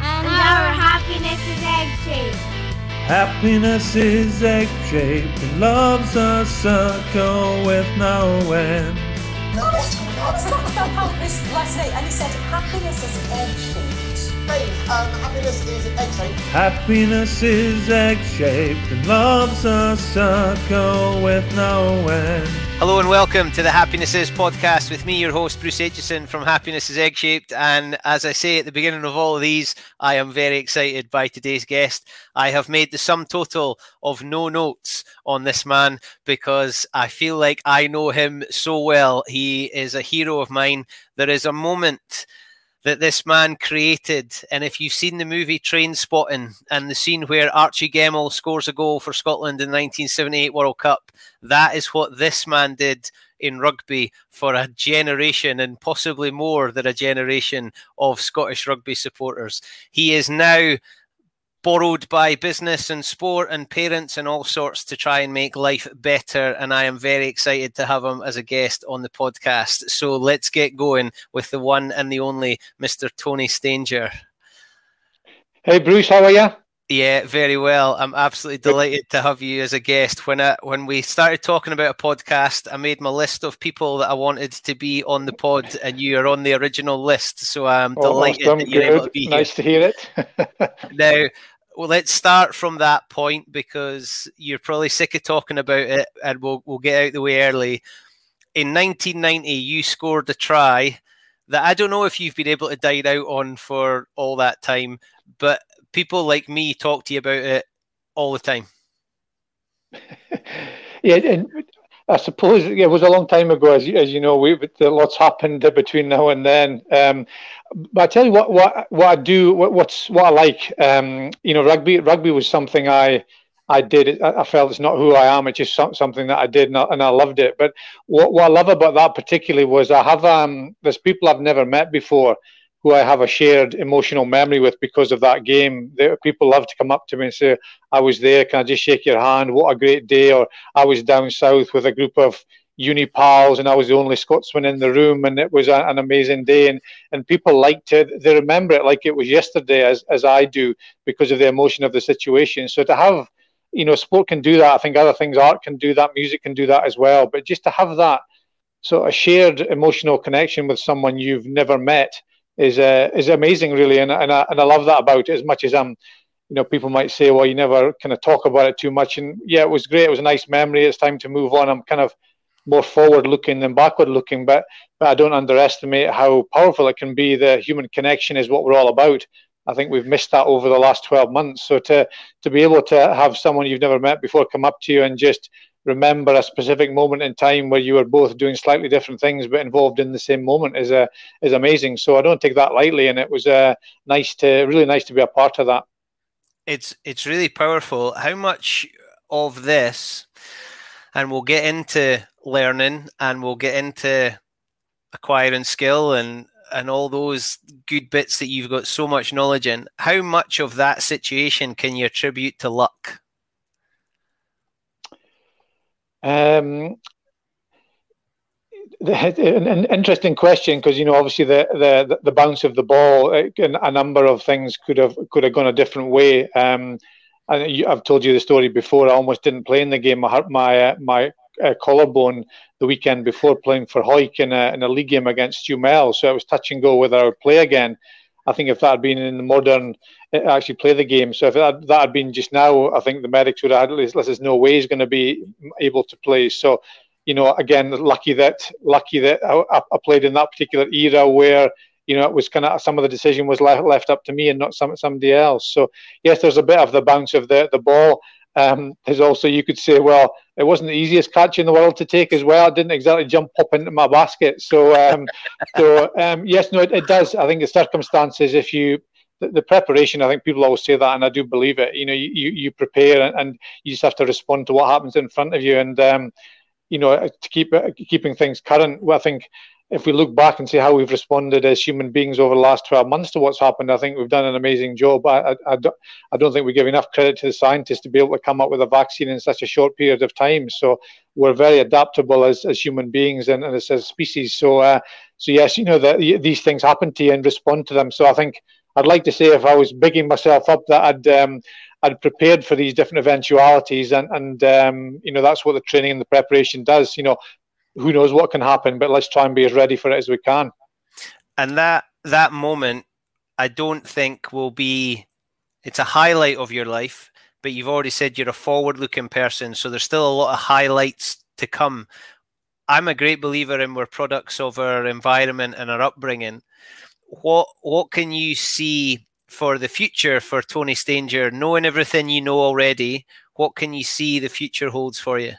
And, our happiness is egg shaped. Happiness is egg shaped and love's a circle with no end. No, let's talk about how this last night, and he said happiness is egg shaped. Hey, um, happiness is egg shaped. Happiness is egg shaped and love's a circle with no end. Hello and welcome to the Happiness Is podcast with me, your host, Bruce Aitchison from Happiness is Egg Shaped. And as I say at the beginning of all of these, I am very excited by today's guest. I have made the sum total of no notes on this man because I feel like I know him so well. He is a hero of mine. There is a moment that this man created. And if you've seen the movie Trainspotting and the scene where Archie Gemmill scores a goal for Scotland in the 1978 World Cup, that is what this man did in rugby for a generation and possibly more than a generation of Scottish rugby supporters. He is now borrowed by business and sport and parents and all sorts to try and make life better. And I am very excited to have him as a guest on the podcast. So let's get going with the one and the only Mr. Tony Stanger. Hey, Bruce, how are you? Yeah, very well. I'm absolutely delighted to have you as a guest. When I, when we started talking about a podcast, I made my list of people that I wanted to be on the pod, and you are on the original list. So I'm oh, delighted awesome. that you're Good. able to be here. Nice to hear it. now, well, let's start from that point because you're probably sick of talking about it, and we'll we'll get out the way early. In 1990, you scored a try that I don't know if you've been able to dine out on for all that time, but people like me talk to you about it all the time. yeah, and I suppose it was a long time ago, as you, as you know. We lots happened between now and then. Um, but I tell you what, what what I do, what, what's what I like. Um, you know, rugby rugby was something I I did. I, I felt it's not who I am. It's just something that I did, and I, and I loved it. But what, what I love about that particularly was I have um, there's people I've never met before who I have a shared emotional memory with because of that game. People love to come up to me and say, I was there, can I just shake your hand? What a great day. Or I was down south with a group of uni pals and I was the only Scotsman in the room and it was a, an amazing day. And, and people liked it. They remember it like it was yesterday, as, as I do, because of the emotion of the situation. So to have, you know, sport can do that. I think other things, art can do that, music can do that as well. But just to have that sort of shared emotional connection with someone you've never met is uh, is amazing, really, and and I, and I love that about it as much as I'm. You know, people might say, "Well, you never kind of talk about it too much," and yeah, it was great. It was a nice memory. It's time to move on. I'm kind of more forward looking than backward looking. But but I don't underestimate how powerful it can be. The human connection is what we're all about. I think we've missed that over the last 12 months. So to to be able to have someone you've never met before come up to you and just remember a specific moment in time where you were both doing slightly different things but involved in the same moment is uh, is amazing. So I don't take that lightly, and it was uh, nice to really nice to be a part of that. It's it's really powerful. How much of this, and we'll get into learning, and we'll get into acquiring skill and and all those good bits that you've got so much knowledge in. How much of that situation can you attribute to luck? Um, an interesting question because you know obviously the, the the bounce of the ball a number of things could have could have gone a different way. Um, and I've told you the story before I almost didn't play in the game. I hurt my uh, my uh, collarbone the weekend before playing for Hawick in a, in a league game against Jumel so it was touch and go whether I would play again I think if that had been in the modern, uh, actually play the game. So if that, that had been just now, I think the medics would have had, at least, there's no way he's going to be able to play. So, you know, again, lucky that lucky that I, I played in that particular era where you know, it was kind of some of the decision was left, left up to me and not some somebody else. So yes, there's a bit of the bounce of the the ball. Um, there's also you could say, well, it wasn't the easiest catch in the world to take as well. I didn't exactly jump up into my basket. So, um, so um, yes, no, it, it, does. I think the circumstances, if you the, the, preparation, I think people always say that, and I do believe it. You know, you you prepare and, and you just have to respond to what happens in front of you, and um, you know, to keep keeping things current. Well, I think if we look back and see how we've responded as human beings over the last 12 months to what's happened, I think we've done an amazing job. I, I, I, don't, I don't think we give enough credit to the scientists to be able to come up with a vaccine in such a short period of time. So we're very adaptable as, as human beings and, and as a species. So, uh, so yes, you know, that these things happen to you and respond to them. So I think I'd like to say if I was bigging myself up that I'd, um, I'd prepared for these different eventualities, and and um, you know that's what the training and the preparation does. You know, who knows what can happen, but let's try and be as ready for it as we can. And that that moment, I don't think will be. It's a highlight of your life, but you've already said you're a forward-looking person, so there's still a lot of highlights to come. I'm a great believer in we're products of our environment and our upbringing. What what can you see for the future for Tony Stanger, knowing everything you know already? What can you see the future holds for you?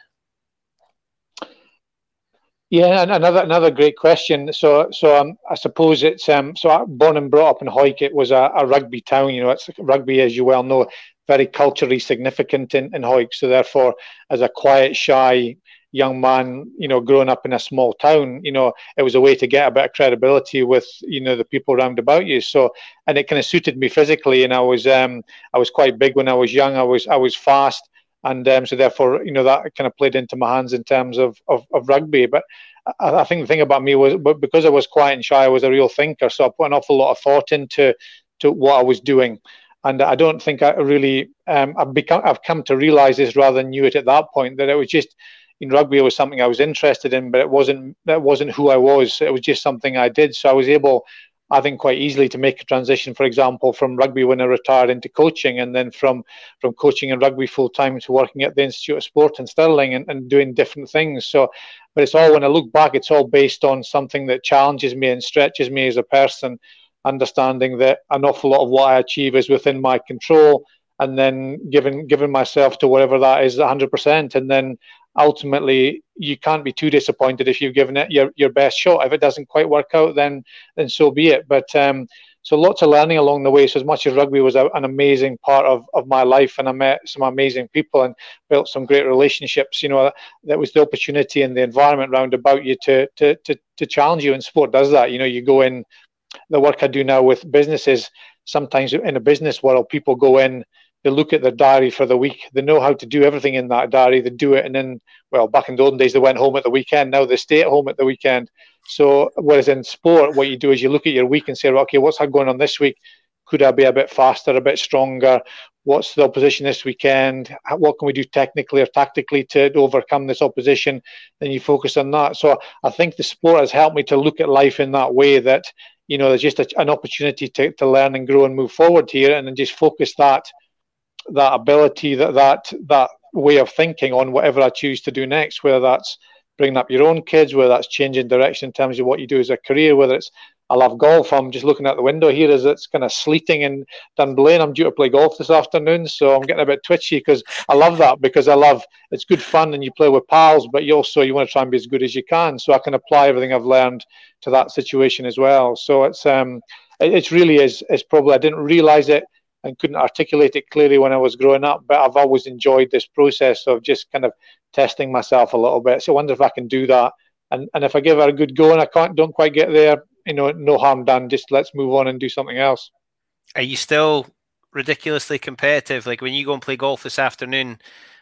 Yeah, another another great question. So, so um, I suppose it's um, so I, born and brought up in. It was a, a, rugby town. You know, it's rugby, as you well know, very culturally significant in in Hawick. So, therefore, as a quiet, shy young man, you know, growing up in a small town, you know, it was a way to get a bit of credibility with you know the people around about you. So, and it kind of suited me physically. And I was um, I was quite big when I was young. I was I was fast and um, so therefore, you know, that kind of played into my hands in terms of of, of rugby. But I, think the thing about me was, but because I was quiet and shy, I was a real thinker, so I put an awful lot of thought into to what I was doing. And I don't think I really um, I've become I've come to realize this rather than knew it at that point that it was just in rugby it was something I was interested in, but it wasn't that wasn't who I was. It was just something I did. So I was able I think quite easily to make a transition, for example, from rugby when I retired into coaching, and then from from coaching and rugby full time to working at the Institute of Sport in Stirling and, and doing different things. So, but it's all when I look back, it's all based on something that challenges me and stretches me as a person, understanding that an awful lot of what I achieve is within my control, and then giving giving myself to whatever that is 100%, and then ultimately you can't be too disappointed if you've given it your, your best shot. If it doesn't quite work out, then then so be it. But um, so lots of learning along the way. So as much as rugby was a, an amazing part of, of my life, and I met some amazing people and built some great relationships. You know, that, that was the opportunity and the environment round about you to, to to to challenge you. And sport does that. You know, you go in. The work I do now with businesses, sometimes in a business world, people go in they look at their diary for the week. They know how to do everything in that diary. They do it, and then, well, back in the olden days, they went home at the weekend. Now they stay at home at the weekend. So, whereas in sport, what you do is you look at your week and say, okay, what's going on this week? Could I be a bit faster, a bit stronger? What's the opposition this weekend? What can we do technically or tactically to overcome this opposition? Then you focus on that. So, I think the sport has helped me to look at life in that way that, you know, there's just a, an opportunity to, to learn and grow and move forward here and then just focus that that ability, that that that way of thinking on whatever I choose to do next, whether that's bringing up your own kids, whether that's changing direction in terms of what you do as a career, whether it's I love golf. I'm just looking out the window here as it's kind of sleeting in Dunblane. I'm due to play golf this afternoon, so I'm getting a bit twitchy because I love that because I love it's good fun and you play with pals, but you also you want to try and be as good as you can. So I can apply everything I've learned to that situation as well. So it's um it, it's really is is probably I didn't realize it and couldn't articulate it clearly when I was growing up, but I've always enjoyed this process of just kind of testing myself a little bit. So I wonder if I can do that. And, and if I give it a good go and I can't don't quite get there, you know, no harm done. Just let's move on and do something else. Are you still ridiculously competitive? Like when you go and play golf this afternoon,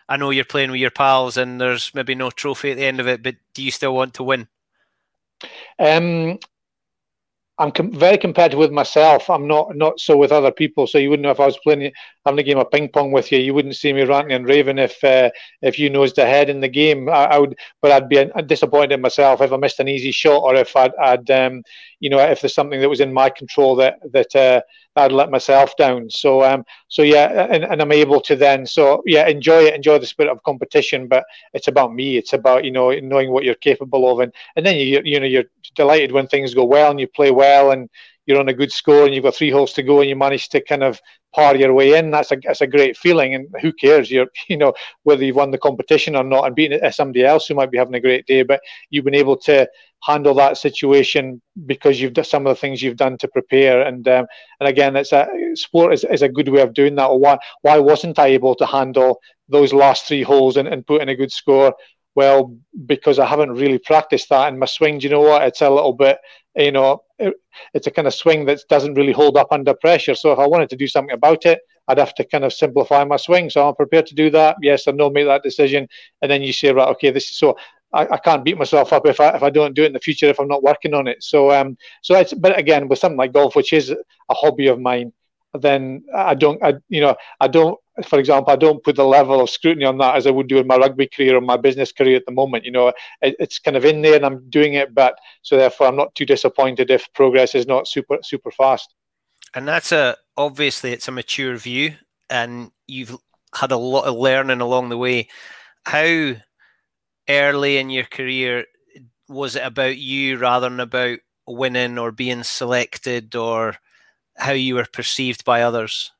I know you're playing with your pals and there's maybe no trophy at the end of it, but do you still want to win? Um, I'm com- very competitive with myself. I'm not not so with other people. So you wouldn't know if I was playing having a game of ping pong with you. You wouldn't see me ranting and raving if uh, if you nosed ahead in the game. I, I would, but I'd be disappointed in myself if I missed an easy shot or if I'd, I'd um, you know, if there's something that was in my control that that uh, I'd let myself down. So um, so yeah, and, and I'm able to then so yeah, enjoy it, enjoy the spirit of competition. But it's about me. It's about you know knowing what you're capable of, and and then you you know you're delighted when things go well and you play well and you're on a good score and you've got three holes to go and you manage to kind of par your way in. That's a that's a great feeling. And who cares? You're you know whether you've won the competition or not and beating somebody else who might be having a great day, but you've been able to handle that situation because you've done some of the things you've done to prepare. And um, and again, it's a sport is, is a good way of doing that. Or why why wasn't I able to handle those last three holes and, and put in a good score? Well, because I haven't really practiced that in my swing. You know what? It's a little bit, you know, it, it's a kind of swing that doesn't really hold up under pressure. So if I wanted to do something about it, I'd have to kind of simplify my swing. So I'm prepared to do that. Yes or no, make that decision, and then you say, right, okay, this is so. I, I can't beat myself up if I if I don't do it in the future if I'm not working on it. So um, so it's but again with something like golf, which is a hobby of mine, then I don't, I, you know, I don't, for example, I don't put the level of scrutiny on that as I would do in my rugby career or my business career at the moment. You know, it, it's kind of in there and I'm doing it, but so therefore I'm not too disappointed if progress is not super, super fast. And that's a, obviously it's a mature view and you've had a lot of learning along the way. How early in your career was it about you rather than about winning or being selected or how you were perceived by others?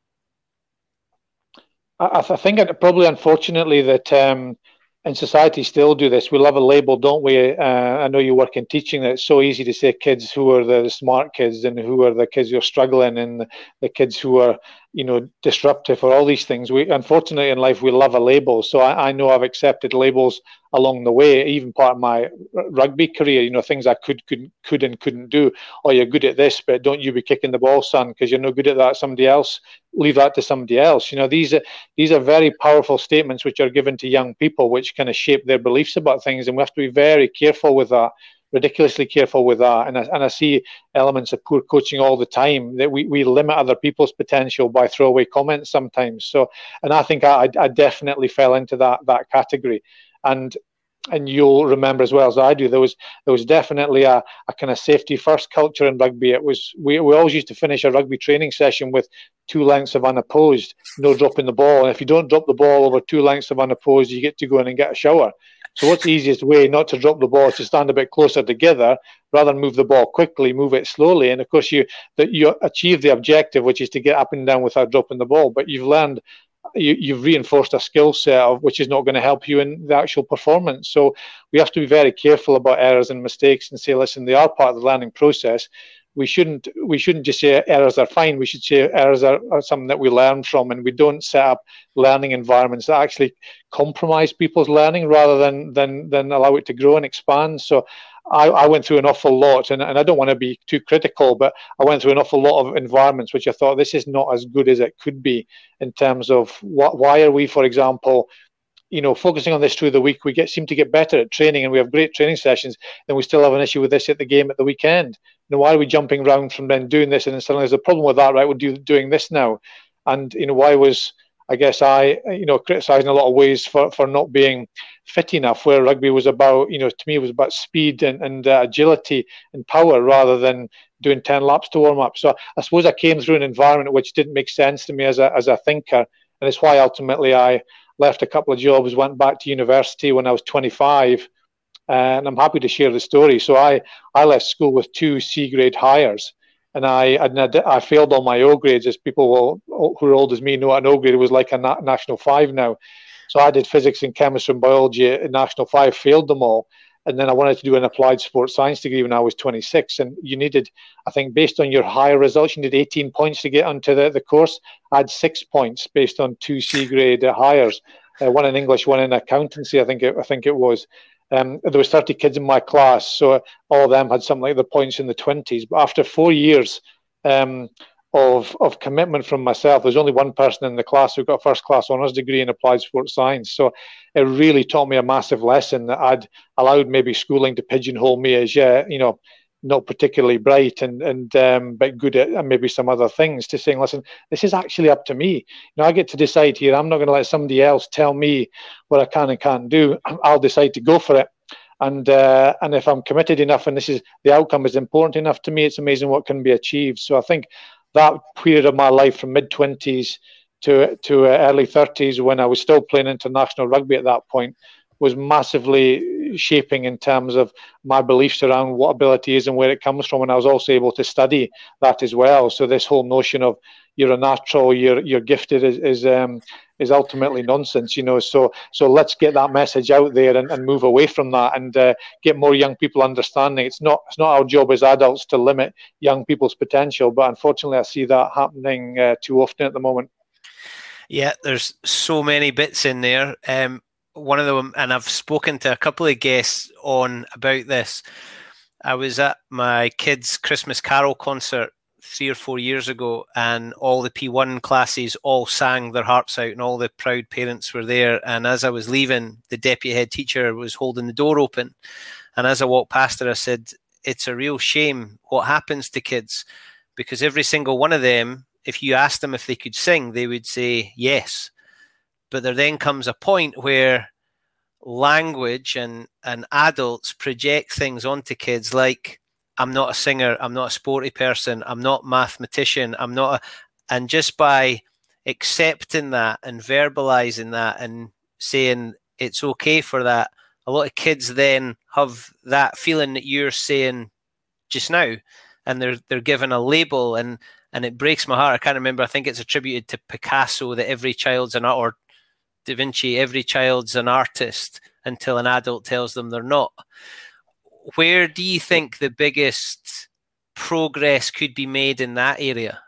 I, I think it, probably, unfortunately, that um, in society still do this. We love a label, don't we? Uh, I know you work in teaching. That it's so easy to say kids who are the smart kids and who are the kids who are struggling and the kids who are you know, disruptive or all these things. We unfortunately in life we love a label. So I, I, know I've accepted labels along the way, even part of my rugby career. You know, things I could could could and couldn't do. Oh, you're good at this, but don't you be kicking the ball, son, because you're no good at that. Somebody else, leave that to somebody else. You know, these are these are very powerful statements which are given to young people, which kind of shape their beliefs about things, and we have to be very careful with that ridiculously careful with that. And I, and I see elements of poor coaching all the time that we, we limit other people's potential by throwaway comments sometimes. So, and I think I, I definitely fell into that that category. And and you'll remember as well as I do, there was there was definitely a, a kind of safety first culture in rugby. It was we, we always used to finish a rugby training session with two lengths of unopposed, no dropping the ball. And if you don't drop the ball over two lengths of unopposed, you get to go in and get a shower. So what's the easiest way not to drop the ball to stand a bit closer together rather than move the ball quickly, move it slowly. And of course you that you achieve the objective, which is to get up and down without dropping the ball. But you've learned you, have reinforced a skill set of which is not going to help you in the actual performance. So we have to be very careful about errors and mistakes and say, listen, they are part of the learning process we shouldn't we shouldn't just say errors are fine. We should say errors are, are, something that we learn from, and we don't set up learning environments that actually compromise people's learning rather than than than allow it to grow and expand. So. I, I went through an awful lot, and, and I don't want to be too critical, but I went through an awful lot of environments which I thought this is not as good as it could be in terms of what, why are we, for example, you know, focusing on this through the week, we get seem to get better at training, and we have great training sessions. Then we still have an issue with this at the game at the weekend. Know, why are we jumping around from then doing this, and then suddenly there's a problem with that, right? We're do, doing this now, and you know, why was I guess I, you know, criticising a lot of ways for, for not being fit enough. Where rugby was about, you know, to me it was about speed and, and uh, agility and power rather than doing ten laps to warm up. So I suppose I came through an environment which didn't make sense to me as a as a thinker, and it's why ultimately I left a couple of jobs, went back to university when I was 25, and I'm happy to share the story. So I I left school with two C grade Highers, and I and I failed all my O grades. As people will, who are old as me know, an O grade was like a na- national five now. So I did physics and chemistry and biology at national five, failed them all and then I wanted to do an applied sports science degree when I was 26. And you needed, I think, based on your higher results, you needed 18 points to get onto the, the course. I had six points based on two C grade Highers, uh, one in English, one in accountancy. I think it, I think it was. Um, there was 30 kids in my class, so all of them had something like the points in the 20s. But after four years, um, of of commitment from myself. There's only one person in the class who got a first class honours degree in applied sports science. So it really taught me a massive lesson that I'd allowed maybe schooling to pigeonhole me as yeah, you know, not particularly bright and and um, but good at maybe some other things. To saying, listen, this is actually up to me. You know, I get to decide here. I'm not going to let somebody else tell me what I can and can't do. I'll decide to go for it and uh, and if I'm committed enough and this is the outcome is important enough to me, it's amazing what can be achieved. So I think that period of my life from mid 20s to to early 30s when I was still playing international rugby at that point was massively shaping in terms of my beliefs around what ability is and where it comes from and I was also able to study that as well so this whole notion of you're a natural you're you're gifted is is um, is ultimately nonsense, you know. So so let's get that message out there and, and move away from that and uh, get more young people understanding. It's not it's not our job as adults to limit young people's potential, but unfortunately, I see that happening uh, too often at the moment. Yeah, there's so many bits in there. Um, one of them, and I've spoken to a couple of guests on about this. I was at my kids' Christmas Carol concert three or four years ago, and all the P1 classes all sang their hearts out, and all the proud parents were there. And as I was leaving, the deputy head teacher was holding the door open. And as I walked past her, I said, It's a real shame what happens to kids because every single one of them, if you ask them if they could sing, they would say yes. But there then comes a point where language and, and adults project things onto kids like I'm not a singer, I'm not a sporty person, I'm not mathematician, I'm not a, and just by accepting that and verbalizing that and saying it's okay for that, a lot of kids then have that feeling that you're saying just now, and they're they're given a label and and it breaks my heart. I can't remember. I think it's attributed to Picasso that every child's an or Da Vinci, every child's an artist until an adult tells them they're not where do you think the biggest progress could be made in that area?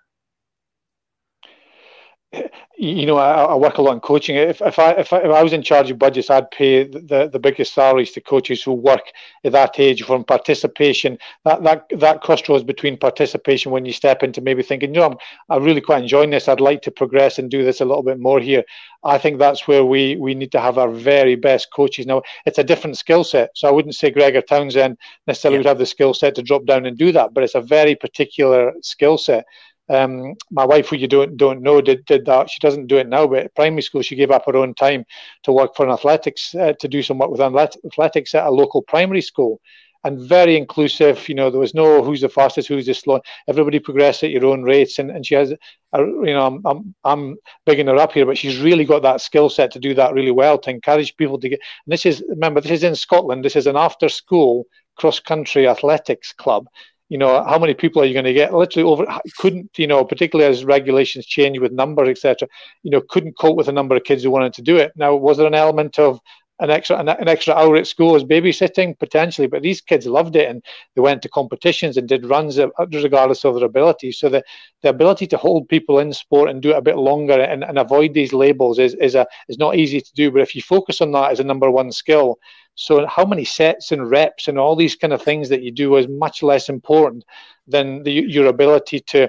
You know, I, I, work a lot in coaching. If, if I, if I if I was in charge of budgets, I'd pay the, the biggest salaries to coaches who work at that age from participation. That that that crossroads between participation when you step into maybe thinking, you know, I'm, I'm really quite enjoying this. I'd like to progress and do this a little bit more here. I think that's where we we need to have our very best coaches. Now it's a different skill set, so I wouldn't say Gregor Townsend necessarily yeah. would have the skill set to drop down and do that, but it's a very particular skill set. Um, my wife, who you don't don't know, did did that. She doesn't do it now, but primary school, she gave up her own time to work for an athletics uh, to do some work with athletics at a local primary school, and very inclusive. You know, there was no who's the fastest, who's the slow. Everybody progressed at your own rates, and, and she has, a, you know, I'm, I'm I'm bigging her up here, but she's really got that skill set to do that really well to encourage people to get. And this is remember, this is in Scotland. This is an after school cross country athletics club you know, how many people are you going to get? Literally over, couldn't, you know, particularly as regulations change with numbers, etc. You know, couldn't cope with the number of kids who wanted to do it. Now, was there an element of an extra an, an, extra hour at school as babysitting potentially but these kids loved it and they went to competitions and did runs regardless of their ability so the, the ability to hold people in sport and do it a bit longer and, and avoid these labels is, is a is not easy to do but if you focus on that as a number one skill so how many sets and reps and all these kind of things that you do is much less important than the, your ability to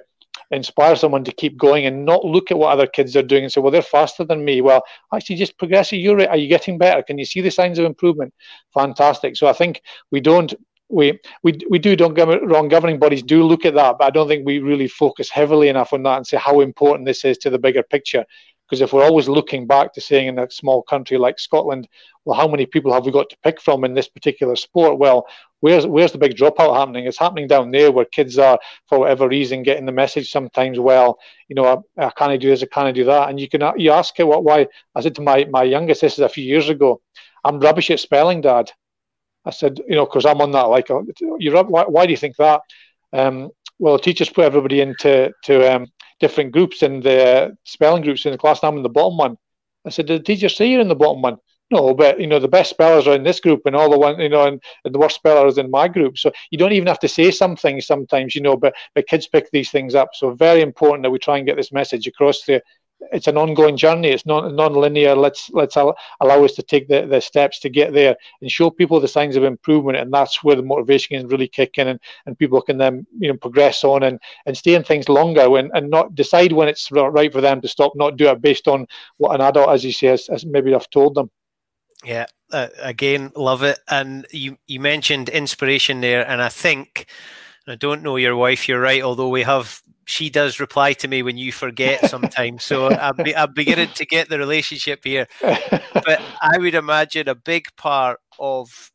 inspire someone to keep going and not look at what other kids are doing and say, well, they're faster than me. Well, actually, just progress at your rate. Are you getting better? Can you see the signs of improvement? Fantastic. So I think we don't. We, we we do don't get wrong governing bodies do look at that but i don't think we really focus heavily enough on that and say how important this is to the bigger picture because if we're always looking back to saying in a small country like Scotland, well, how many people have we got to pick from in this particular sport? Well, where's where's the big dropout happening? It's happening down there where kids are, for whatever reason, getting the message sometimes. Well, you know, I, I can't do this, I can't do that, and you can you ask it what why. I said to my my youngest, this is a few years ago, I'm rubbish at spelling, Dad. I said, you know, because I'm on that. Like, you're why, why do you think that? Um, well, teachers put everybody into to um, different groups in the spelling groups in the class. And I'm in the bottom one. I said, did the teacher say you're in the bottom one? No, but you know the best spellers are in this group, and all the one you know, and, and the worst spellers in my group. So you don't even have to say something sometimes, you know. But but kids pick these things up. So very important that we try and get this message across to it's an ongoing journey. It's not non-linear. Let's let's allow us to take the, the steps to get there and show people the signs of improvement, and that's where the motivation can really kick in, and, and people can then you know progress on and, and stay in things longer when and not decide when it's right for them to stop, not do it based on what an adult, as you say, has, has maybe I've told them. Yeah, uh, again, love it. And you you mentioned inspiration there, and I think I don't know your wife. You're right. Although we have she does reply to me when you forget sometimes. so I'm, be, I'm beginning to get the relationship here. But I would imagine a big part of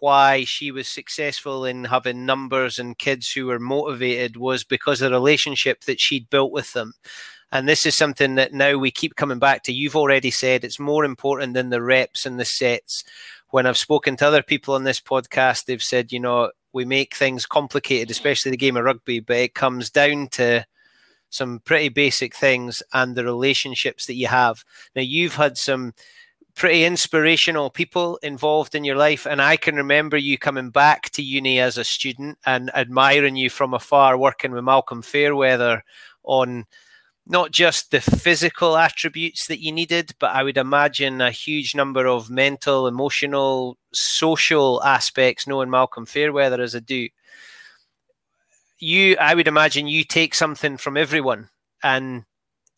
why she was successful in having numbers and kids who were motivated was because of the relationship that she'd built with them. And this is something that now we keep coming back to. You've already said it's more important than the reps and the sets. When I've spoken to other people on this podcast, they've said, you know, we make things complicated, especially the game of rugby, but it comes down to some pretty basic things and the relationships that you have. Now, you've had some pretty inspirational people involved in your life, and I can remember you coming back to uni as a student and admiring you from afar, working with Malcolm Fairweather on not just the physical attributes that you needed, but I would imagine a huge number of mental, emotional, social aspects, knowing Malcolm Fairweather as I do. You, I would imagine you take something from everyone and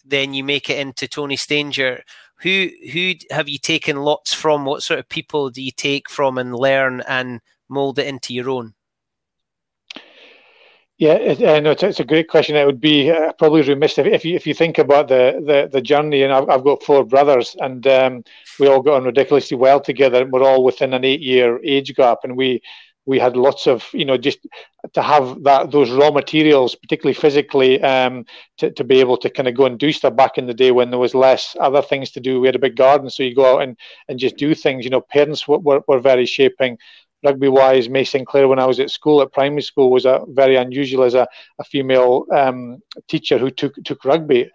then you make it into Tony Stanger. Who who have you taken lots from? What sort of people do you take from and learn and mold it into your own? Yeah, it, uh, no, it's, it's, a great question. It would be uh, probably remiss if, if you if you think about the the, the journey. And I've, I've got four brothers, and um, we all got on ridiculously well together. We're all within an eight year age gap, and we we had lots of you know just to have that those raw materials, particularly physically, um, to to be able to kind of go and do stuff. Back in the day when there was less other things to do, we had a big garden, so you go out and and just do things. You know, parents were were, were very shaping rugby wise, May Sinclair, when I was at school, at primary school, was a very unusual as a, a female um, teacher who took took rugby.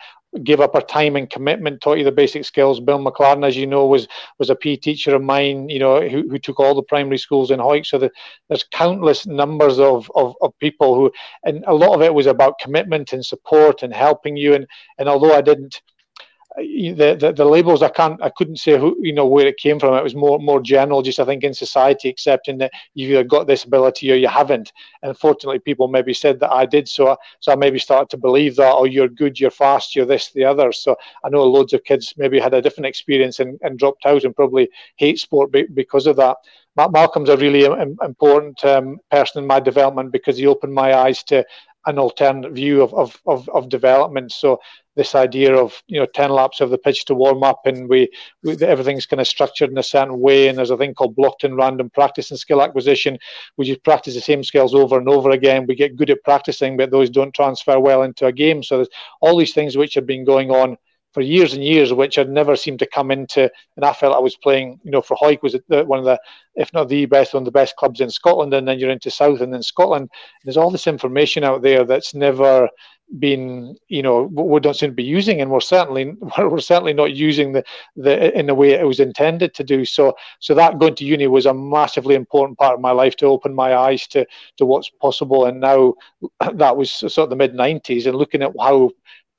Gave up her time and commitment, taught you the basic skills. Bill McLaren, as you know, was was a PE teacher of mine, you know, who, who took all the primary schools in Hawick. So the, there's countless numbers of, of, of people who, and a lot of it was about commitment and support and helping you. And and although I didn't the, the, the labels I can't I couldn't say who you know where it came from. It was more more general, just I think in society accepting that you've either got this ability or you haven't. And fortunately, people maybe said that I did, so so I maybe started to believe that. Oh, you're good, you're fast, you're this, the other. So I know loads of kids maybe had a different experience and, and dropped out and probably hate sport because of that. Malcolm's a really important um, person in my development because he opened my eyes to an alternate view of, of, of, of, development. So this idea of you know 10 laps of the pitch to warm up and we, we everything's kind of structured in a certain way and there's a thing called blocked and random practice and skill acquisition. We just practice the same skills over and over again. We get good at practicing but those don't transfer well into a game. So there's all these things which have been going on for years and years, which had never seemed to come into. And I felt I was playing, you know, for Hawick was one of the, if not the best, one of the best clubs in Scotland. And then you're into South and then Scotland. There's all this information out there that's never been, you know, we don't seem to be using, and we're certainly we're certainly not using the the in the way it was intended to do. So, so that going to uni was a massively important part of my life to open my eyes to to what's possible. And now that was sort of the mid '90s, and looking at how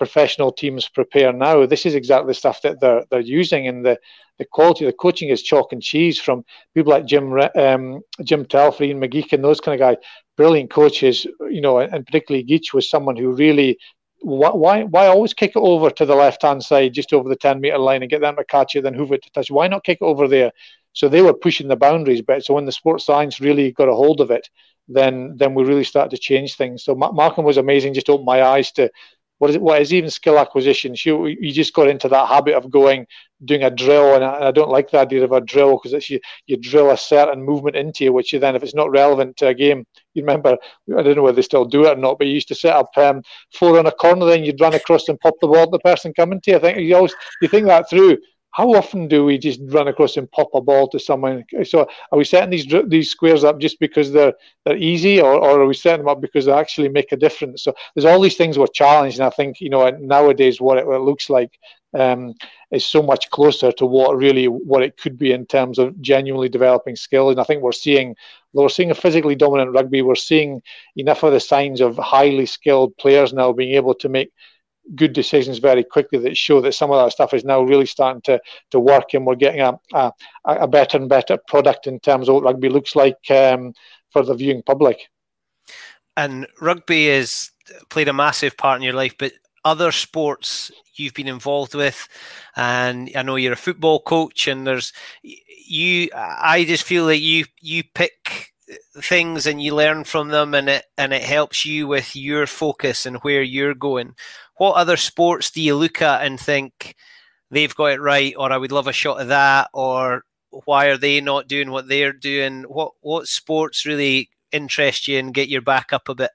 professional teams prepare now. This is exactly the stuff that they're they're using, and the the quality of the coaching is chalk and cheese from people like Jim um, Jim Telfer, Ian and those kind of guys, brilliant coaches. You know, and particularly Geech was someone who really. Why, why always kick it over to the left hand side, just over the 10 meter line, and get them to catch it, then hoover it to touch? Why not kick it over there? So they were pushing the boundaries. But so when the sports science really got a hold of it, then then we really started to change things. So Malcolm was amazing. Just opened my eyes to what is what is even skill acquisition? You you just got into that habit of going doing a drill, and I, I don't like the idea of a drill because you you drill a certain movement into you, which you then if it's not relevant to a game, you remember I don't know whether they still do it or not, but you used to set up um, four on a corner, then you'd run across and pop the ball at the person coming to you. I think you always you think that through. How often do we just run across and pop a ball to someone? So are we setting these these squares up just because they're they're easy, or, or are we setting them up because they actually make a difference? So there's all these things we're challenged, and I think you know nowadays what it, what it looks like um, is so much closer to what really what it could be in terms of genuinely developing skill. And I think we're seeing we're seeing a physically dominant rugby. We're seeing enough of the signs of highly skilled players now being able to make good decisions very quickly that show that some of that stuff is now really starting to, to work and we're getting a, a, a better and better product in terms of what rugby looks like um, for the viewing public. And rugby has played a massive part in your life, but other sports you've been involved with, and I know you're a football coach, and there's you. I just feel that you you pick things and you learn from them, and it and it helps you with your focus and where you're going what other sports do you look at and think they've got it right, or I would love a shot of that, or why are they not doing what they're doing? What what sports really interest you and get your back up a bit?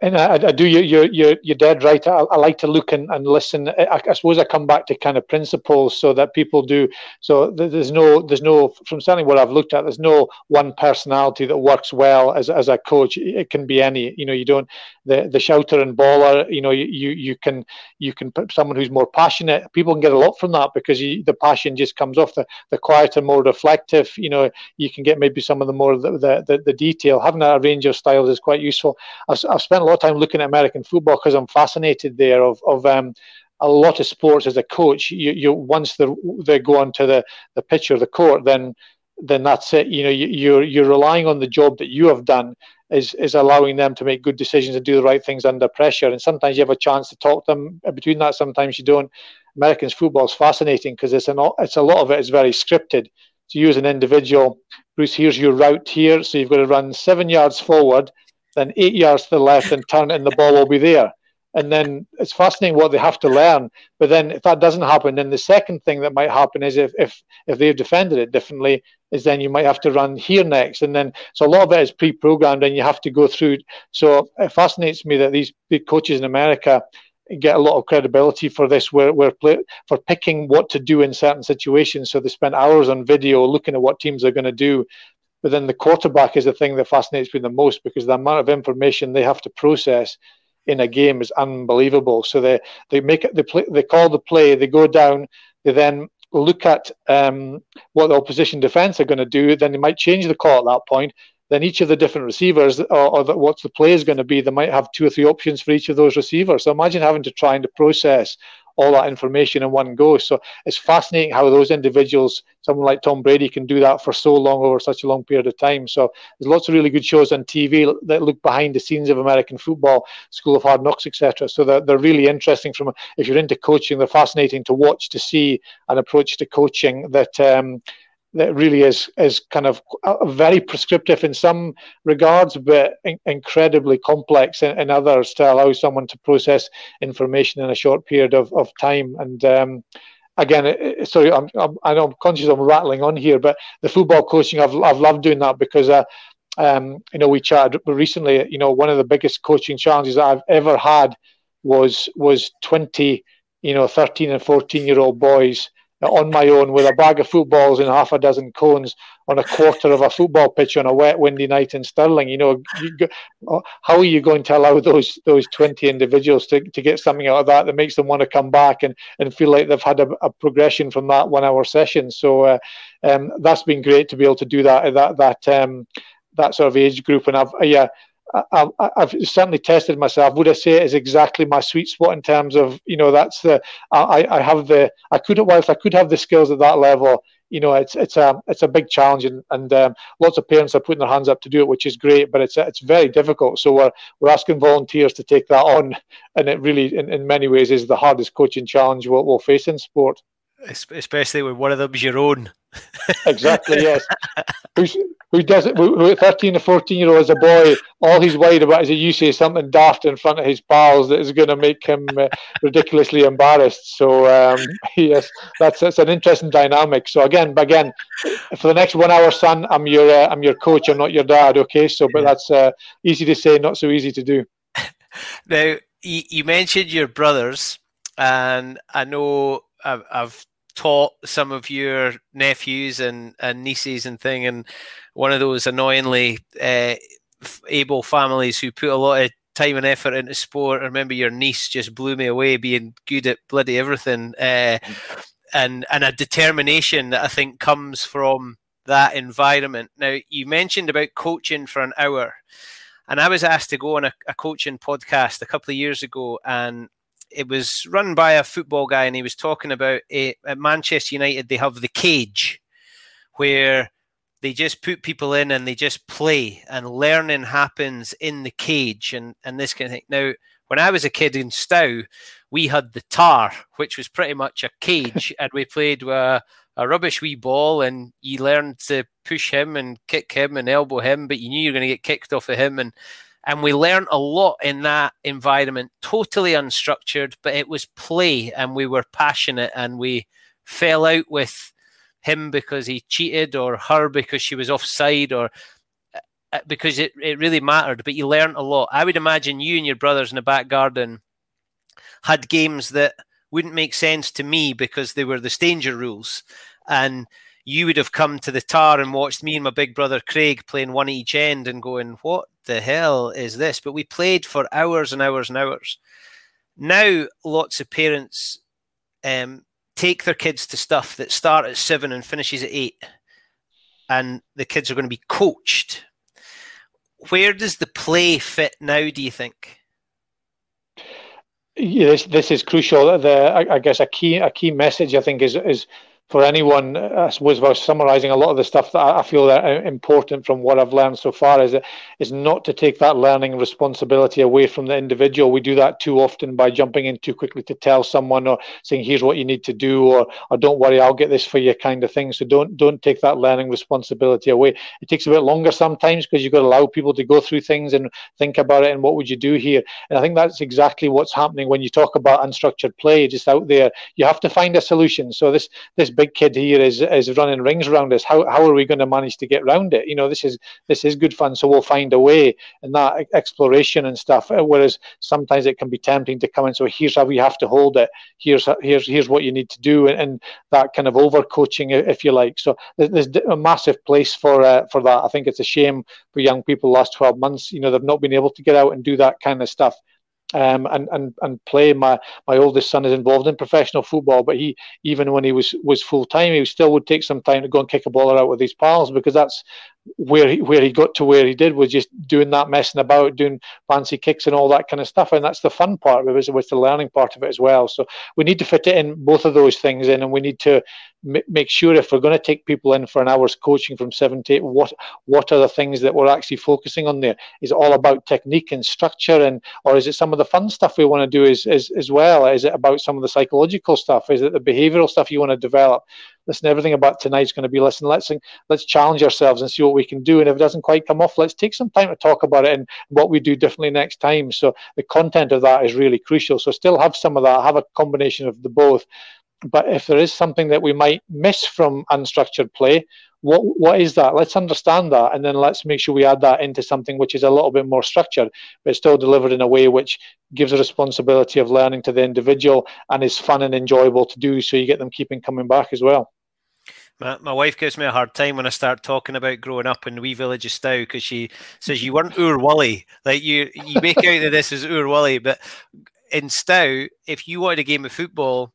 And I, I, do you you're, you're you're dead right. I, I like to look and, and listen. I, I, suppose I come back to kind of principles so that people do. So there's no there's no from certainly what I've looked at. There's no one personality that works well as as a coach. It can be any. You know, you don't the the shouter and baller. You know, you you can you can put someone who's more passionate. People can get a lot from that because you, the passion just comes off the the quieter, more reflective. You know, you can get maybe some of the more the the, the detail. Having a range of styles is quite useful. I've, I've spent a lot of time looking at American football because I'm fascinated there of, of um, a lot of sports as a coach. You, you once they they go onto the, the pitch or the court, then then that's it. You know, you, you're you're relying on the job that you have done is is allowing them to make good decisions and do the right things under pressure. And sometimes you have a chance to talk to them between that. Sometimes you don't. Americans football is fascinating because it's an it's a lot of it is very scripted. To use an individual, Bruce, here's your route here. So you've got to run seven yards forward then eight yards to the left and turn and the ball will be there. And then it's fascinating what they have to learn. But then if that doesn't happen, then the second thing that might happen is if if, if they've defended it differently, is then you might have to run here next. And then so a lot of it is pre-programmed and you have to go through. So it fascinates me that these big coaches in America get a lot of credibility for this where, where play, for picking what to do in certain situations so they spend hours on video looking at what teams are going to do but then the quarterback is the thing that fascinates me the most because the amount of information they have to process in a game is unbelievable. So they they make they play they call the play, they go down, they then look at um, what the opposition defense are going to do. Then they might change the call at that point. Then each of the different receivers, or, or the, what's the play is going to be, they might have two or three options for each of those receivers. So imagine having to try and to process all that information in one go. So it's fascinating how those individuals, someone like Tom Brady, can do that for so long over such a long period of time. So there's lots of really good shows on TV that look behind the scenes of American football, School of Hard Knocks, etc. So they're, they're really interesting. From if you're into coaching, they're fascinating to watch to see an approach to coaching that. Um, that really is is kind of very prescriptive in some regards, but in, incredibly complex in, in, others to allow someone to process information in a short period of, of time. And um, again, sorry, I'm, I'm, I know I'm conscious I'm rattling on here, but the football coaching, I've, I've loved doing that because, uh, um, you know, we chatted recently, you know, one of the biggest coaching challenges that I've ever had was, was 20, you know, 13 and 14 year old boys on my own with a bag of footballs and half a dozen cones on a quarter of a football pitch on a wet, windy night in Stirling. You know, you uh, how are you going to allow those those twenty individuals to, to get something out of that that makes them want to come back and, and feel like they've had a, a progression from that one hour session? So uh, um, that's been great to be able to do that that that um, that sort of age group. And I've yeah. I, have certainly tested myself. Would I say it is exactly my sweet spot in terms of you know that's the I, I have the I could whilst I could have the skills at that level. You know, it's it's a it's a big challenge, and, and um, lots of parents are putting their hands up to do it, which is great. But it's it's very difficult. So we're we're asking volunteers to take that on, and it really, in, in many ways, is the hardest coaching challenge we'll, we'll face in sport especially when one of them them's your own. exactly. Yes. Who's, who does it? Who, who 13 or 14 year old as a boy, all he's worried about is that you say something daft in front of his pals that is going to make him uh, ridiculously embarrassed. So um, yes, that's that's an interesting dynamic. So again, again, for the next one hour, son, I'm your uh, I'm your coach. I'm not your dad. Okay. So, but that's uh, easy to say, not so easy to do. Now, you mentioned your brothers, and I know I've, I've taught some of your nephews and, and nieces and thing, and one of those annoyingly uh, able families who put a lot of time and effort into sport. I remember your niece just blew me away, being good at bloody everything, uh, and and a determination that I think comes from that environment. Now, you mentioned about coaching for an hour, and I was asked to go on a, a coaching podcast a couple of years ago, and it was run by a football guy, and he was talking about it, at Manchester United. They have the cage, where they just put people in and they just play, and learning happens in the cage, and and this kind of thing. Now, when I was a kid in Stow, we had the tar, which was pretty much a cage, and we played with a, a rubbish wee ball, and you learned to push him and kick him and elbow him, but you knew you were going to get kicked off of him, and and we learned a lot in that environment, totally unstructured, but it was play, and we were passionate, and we fell out with him because he cheated or her because she was offside or uh, because it, it really mattered, but you learned a lot. I would imagine you and your brothers in the back garden had games that wouldn't make sense to me because they were the Stanger rules. And you would have come to the tar and watched me and my big brother Craig playing one each end and going, What the hell is this? But we played for hours and hours and hours. Now, lots of parents um, take their kids to stuff that start at seven and finishes at eight, and the kids are going to be coached. Where does the play fit now? Do you think? Yeah, this this is crucial. The I, I guess a key a key message I think is is for anyone, I suppose, if I was summarising a lot of the stuff that I feel that uh, important from what I've learned so far, is uh, is not to take that learning responsibility away from the individual. We do that too often by jumping in too quickly to tell someone or saying, "Here's what you need to do," or, "or don't worry, I'll get this for you," kind of thing. So don't don't take that learning responsibility away. It takes a bit longer sometimes because you've got to allow people to go through things and think about it and what would you do here. And I think that's exactly what's happening when you talk about unstructured play just out there. You have to find a solution. So this this big kid here is is running rings around us. How how are we going to manage to get around it? You know, this is this is good fun, so we'll find a way and that exploration and stuff. Uh, whereas sometimes it can be tempting to come in. So here's how we have to hold it. Here's here's here's what you need to do, and, and that kind of over coaching, if you like. So there's a massive place for uh, for that. I think it's a shame for young people last 12 months. You know, they've not been able to get out and do that kind of stuff um, and and and play. My my oldest son is involved in professional football, but he even when he was was full time, he still would take some time to go and kick a ball out with his pals because that's where he where he got to where he did was just doing that messing about, doing fancy kicks and all that kind of stuff, and that's the fun part of it. Was the learning part of it as well. So we need to fit it in both of those things in, and we need to m- make sure if we're going to take people in for an hour's coaching from seven to eight, what what are the things that we're actually focusing on there? Is it all about technique and structure, and or is it some of the fun stuff we want to do as as, as well? Is it about some of the psychological stuff? Is it the behavioural stuff you want to develop? Listen, everything about tonight's going to be listen, let's let's challenge ourselves and see what we can do. And if it doesn't quite come off, let's take some time to talk about it and what we do differently next time. So the content of that is really crucial. So still have some of that, have a combination of the both. But if there is something that we might miss from unstructured play, what what is that? Let's understand that, and then let's make sure we add that into something which is a little bit more structured, but still delivered in a way which gives a responsibility of learning to the individual and is fun and enjoyable to do. So you get them keeping coming back as well. My, my wife gives me a hard time when I start talking about growing up in the wee village of Stow because she says you weren't Oor Wullie. Like you, you make out that this is Oor Wullie, but in Stow, if you wanted a game of football,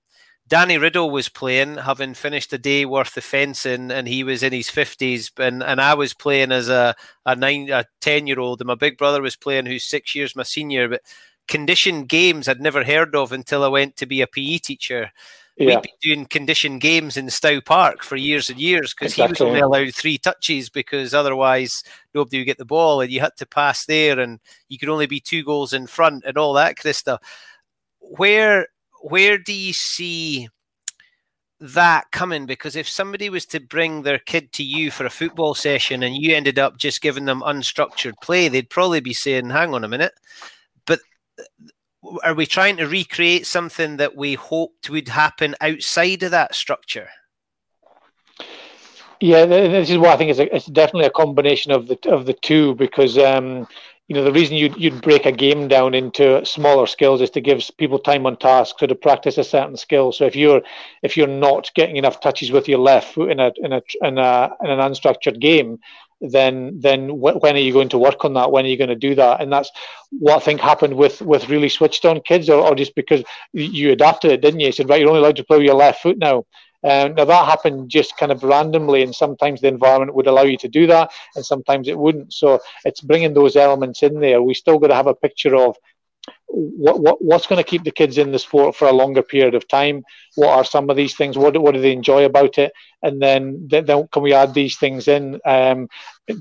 Danny Riddle was playing, having finished a day worth of fencing, and he was in his fifties. And, and I was playing as a a nine a ten year old, and my big brother was playing, who's six years my senior. But conditioned games I'd never heard of until I went to be a PE teacher yeah. we'd be doing conditioned games in Stow Park for years and years because exactly. he was only allowed three touches because otherwise nobody would get the ball and you had to pass there and you could only be two goals in front and all that kind of stuff. Where where do you see that coming? Because if somebody was to bring their kid to you for a football session and you ended up just giving them unstructured play, they'd probably be saying, "Hang on a minute," but are we trying to recreate something that we hoped would happen outside of that structure? Yeah, this is what I think is a, it's definitely a combination of the of the two because um, you know the reason you'd, you'd break a game down into smaller skills is to give people time on task so to practice a certain skill. So if you're if you're not getting enough touches with your left foot in a in a in, a, in an unstructured game then then when are you going to work on that? When are you going to do that? And that's what i think happened with with really switched on kids or, or just because you adapted it didn't you? You said right you're only allowed to play with your left foot now um, now that happened just kind of randomly, and sometimes the environment would allow you to do that, and sometimes it wouldn't. So it's bringing those elements in there. We still got to have a picture of what, what what's going to keep the kids in the sport for a longer period of time. What are some of these things? What what do they enjoy about it? And then then can we add these things in? Um,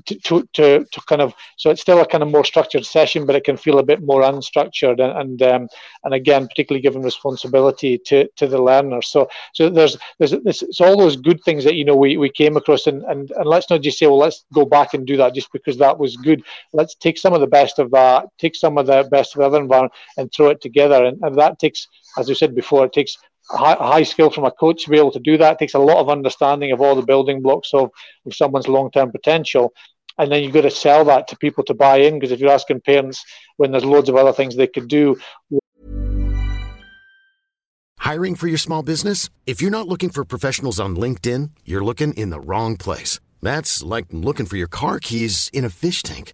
to, to, to, kind of so it's still a kind of more structured session, but it can feel a bit more unstructured and and, um, and again particularly given responsibility to, to the learner. So so there's there's it's all those good things that you know we, we came across and, and and let's not just say well let's go back and do that just because that was good. Let's take some of the best of that, take some of the best of the other environment and throw it together. And, and that takes, as I said before, it takes high, high, skill from a coach to be able to do that. It takes a lot of understanding of all the building blocks of, of someone's long term potential. And then you've got to sell that to people to buy in because if you're asking parents when there's loads of other things they could do. Hiring for your small business? If you're not looking for professionals on LinkedIn, you're looking in the wrong place. That's like looking for your car keys in a fish tank.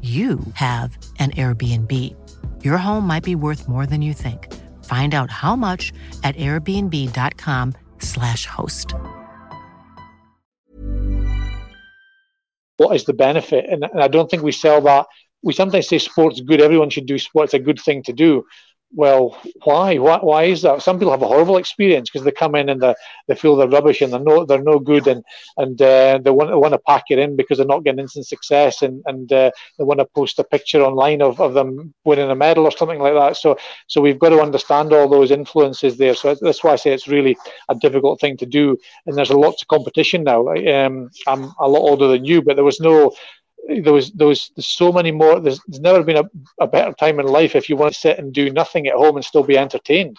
you have an Airbnb. Your home might be worth more than you think. Find out how much at airbnb.com/slash host. What is the benefit? And, and I don't think we sell that. We sometimes say sports good, everyone should do sports, a good thing to do well, why? why? Why is that? Some people have a horrible experience because they come in and they, they feel they're rubbish and they're no they're no good and and uh, they want, they want to pack it in because they're not getting instant success and and uh, they want to post a picture online of, of them winning a medal or something like that. So so we've got to understand all those influences there. So that's why I say it's really a difficult thing to do. And there's a lot of competition now. Um, I'm a lot older than you, but there was no there was there was there's so many more. There's, there's never been a, a better time in life if you want to sit and do nothing at home and still be entertained.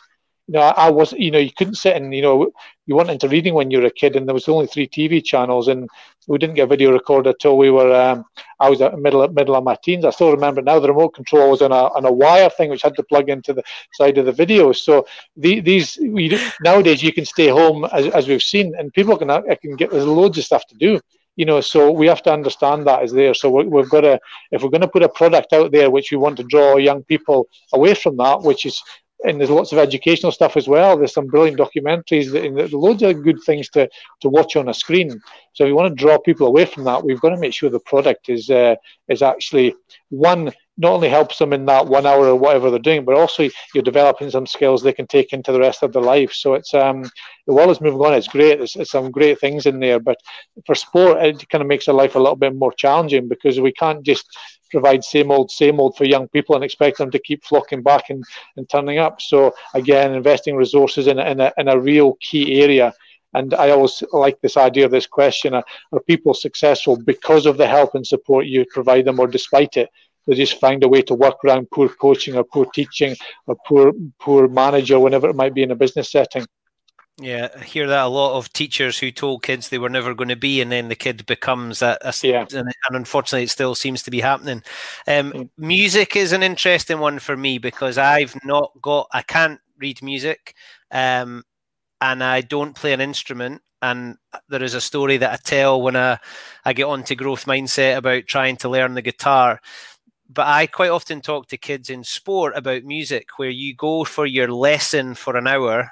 You know, I, I was, you know, you couldn't sit and, you know, you weren't into reading when you were a kid, and there was only three TV channels, and we didn't get video recorder till we were. Um, I was at middle middle of my teens. I still remember now the remote control was on a on a wire thing which had to plug into the side of the video. So the, these we, nowadays you can stay home as, as we've seen, and people can can get there's loads of stuff to do you know so we have to understand that is there. So we have got to if we're going to put a product out there which we want to draw young people away from that which is and there's lots of educational stuff as well there's some brilliant documentaries and there's loads of good things to to watch on a screen. So if we want to draw people away from that we've got to make sure the product is uh, is actually one not only helps them in that one hour or whatever they're doing, but also you're developing some skills they can take into the rest of their life. So it's um, the world is moving on. It's great. There's, there's some great things in there, but for sport, it kind of makes their life a little bit more challenging because we can't just provide same old, same old for young people and expect them to keep flocking back and, and turning up. So again, investing resources in in a, in a real key area. And I always like this idea of this question: are people successful because of the help and support you provide them, or despite it? They just find a way to work around poor coaching or poor teaching or poor poor manager, whenever it might be in a business setting. Yeah, I hear that a lot of teachers who told kids they were never going to be, and then the kid becomes that. Yeah. And, unfortunately, it still seems to be happening. Um, music is an interesting one for me because I've not got, I can't read music, um, and I don't play an instrument. And there is a story that I tell when I, I get onto growth mindset about trying to learn the guitar but I quite often talk to kids in sport about music where you go for your lesson for an hour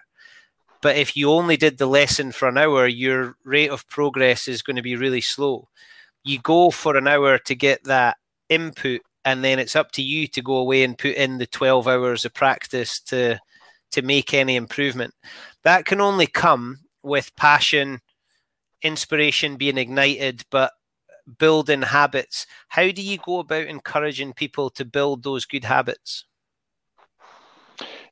But if you only did the lesson for an hour, your rate of progress is going to be really slow. You go for an hour to get that input, and then it's up to you to go away and put in the 12 hours of practice to to make any improvement. That can only come with passion, inspiration being ignited, but building habits. How do you go about encouraging people to build those good habits?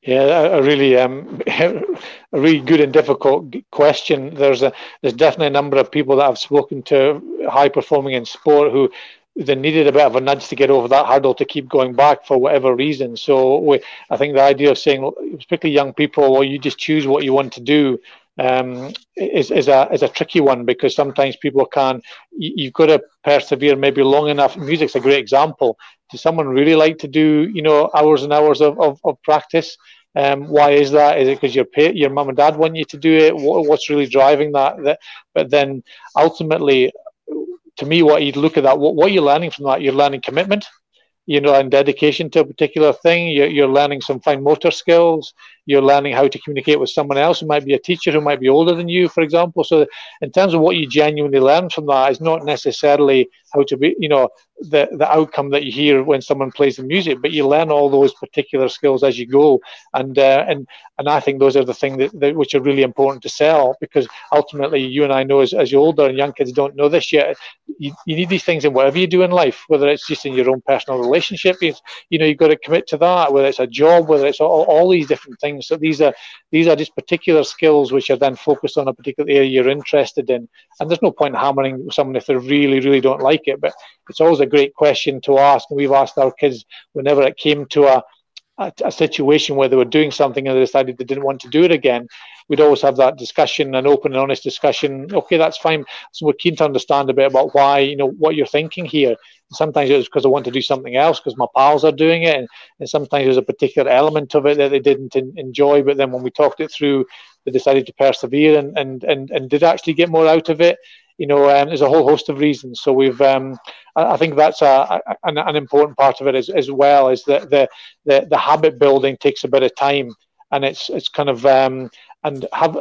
Yeah, a really, um, a really good and difficult question. There's a, there's definitely a number of people that I've spoken to, high performing in sport, who they needed a bit of a nudge to get over that hurdle to keep going back for whatever reason. So we, I think the idea of saying, particularly young people, well, you just choose what you want to do, um, is, is a is a tricky one because sometimes people can you've got to persevere maybe long enough. Music's a great example. Does someone really like to do you know hours and hours of, of, of practice? Um, why is that? Is it because your pay, your mum and dad want you to do it? What, what's really driving that? that? But then ultimately, to me, what you look at that, what, what you're learning from that, you're learning commitment you know, and dedication to a particular thing. You're, you're learning some fine motor skills. You're learning how to communicate with someone else who might be a teacher who might be older than you, for example. So, in terms of what you genuinely learn from that, is not necessarily how to be, you know, the the outcome that you hear when someone plays the music, but you learn all those particular skills as you go, and uh, and and I think those are the things that, that, which are really important to sell because ultimately you and I know as, as you're older and young kids don't know this yet, you, you need these things in whatever you do in life, whether it's just in your own personal relationship, you know, you've got to commit to that, whether it's a job, whether it's all, all these different things. So these are these are just particular skills which are then focused on a particular area you're interested in, and there's no point hammering someone if they really really don't like it, but it's always a great question to ask, and we've asked our kids whenever it came to a a, a, situation where they were doing something and they decided they didn't want to do it again, we'd always have that discussion, an open and honest discussion. Okay, that's fine. So we're keen to understand a bit about why, you know, what you're thinking here. Sometimes it was because I want to do something else because my pals are doing it, and, and sometimes there's a particular element of it that they didn't in, enjoy. But then when we talked it through, they decided to persevere and and and, and did actually get more out of it you know, um, there's a whole host of reasons. So we've, um, I, I, think that's a, a, an, an, important part of it as, as well. Is that the, the the habit building takes a bit of time, and it's it's kind of um, and have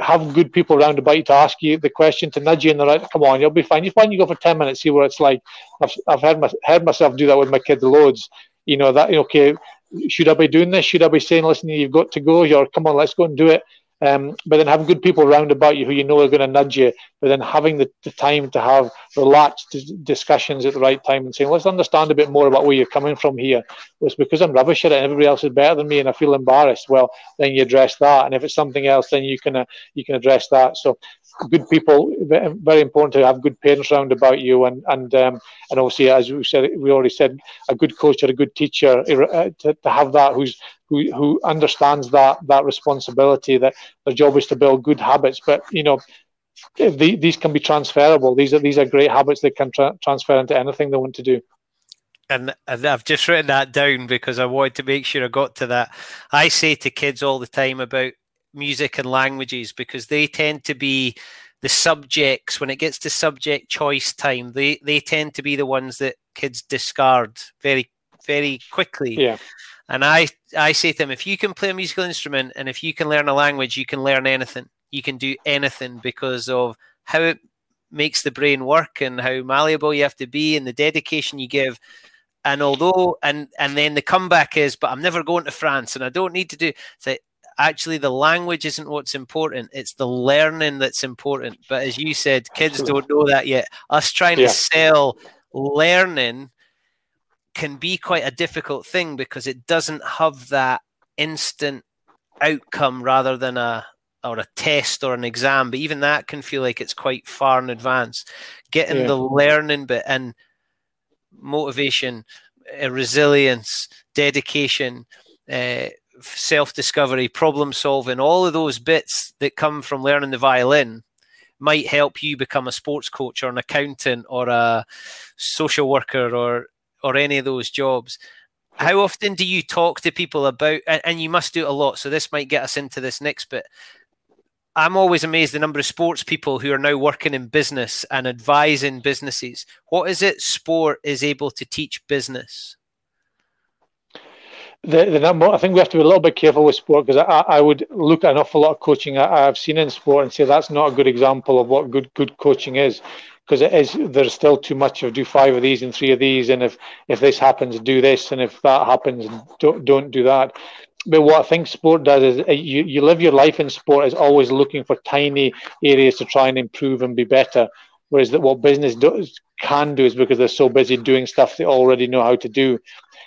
have good people around about you to ask you the question to nudge you in the right. Come on, you'll be fine. Just why don't you go for ten minutes, see what it's like. I've I've heard my, heard myself do that with my kids loads. You know that okay. Should I be doing this? Should I be saying, listen, you've got to go? Or come on, let's go and do it. Um, but then having good people around about you who you know are going to nudge you, but then having the, the time to have relaxed discussions at the right time and saying, let's understand a bit more about where you're coming from here. Well, it's because I'm rubbish at it and everybody else is better than me and I feel embarrassed. Well, then you address that. And if it's something else, then you can, uh, you can address that. So good people, very important to have good parents around about you, and and um, and obviously, as we said, we already said, a good coach or a good teacher uh, to, to have that who's who who understands that that responsibility that their job is to build good habits, but you know. The, these can be transferable. These are these are great habits that can tra- transfer into anything they want to do and, and I've just written that down because I wanted to make sure I got to that. I say to kids all the time about music and languages because they tend to be the subjects when it gets to subject choice time they they tend to be the ones that kids discard very very quickly. Yeah. And i i say to them if you can play a musical instrument and if you can learn a language you can learn anything. You can do anything because of how it makes the brain work and how malleable you have to be and the dedication you give. And although and and then the comeback is but i'm never going to france and i don't need to do say actually the language isn't what's important it's the learning that's important but as you said kids don't know that yet us trying yeah. to sell learning can be quite a difficult thing because it doesn't have that instant outcome rather than a or a test or an exam but even that can feel like it's quite far in advance getting yeah. the learning bit and motivation uh, resilience dedication uh, self discovery, problem solving, all of those bits that come from learning the violin might help you become a sports coach or an accountant or a social worker or or any of those jobs. How often do you talk to people about and you must do it a lot, so this might get us into this next bit. I'm always amazed the number of sports people who are now working in business and advising businesses. What is it sport is able to teach business? The, the I think we have to be a little bit careful with sport because I, I would look at an awful lot of coaching I, have seen in sport and say that's not a good example of what good good coaching is because it is there's still too much of do five of these and three of these and if if this happens do this and if that happens don't don't do that but what I think sport does is you, you live your life in sport is always looking for tiny areas to try and improve and be better. Whereas that what business does can do is because they're so busy doing stuff they already know how to do.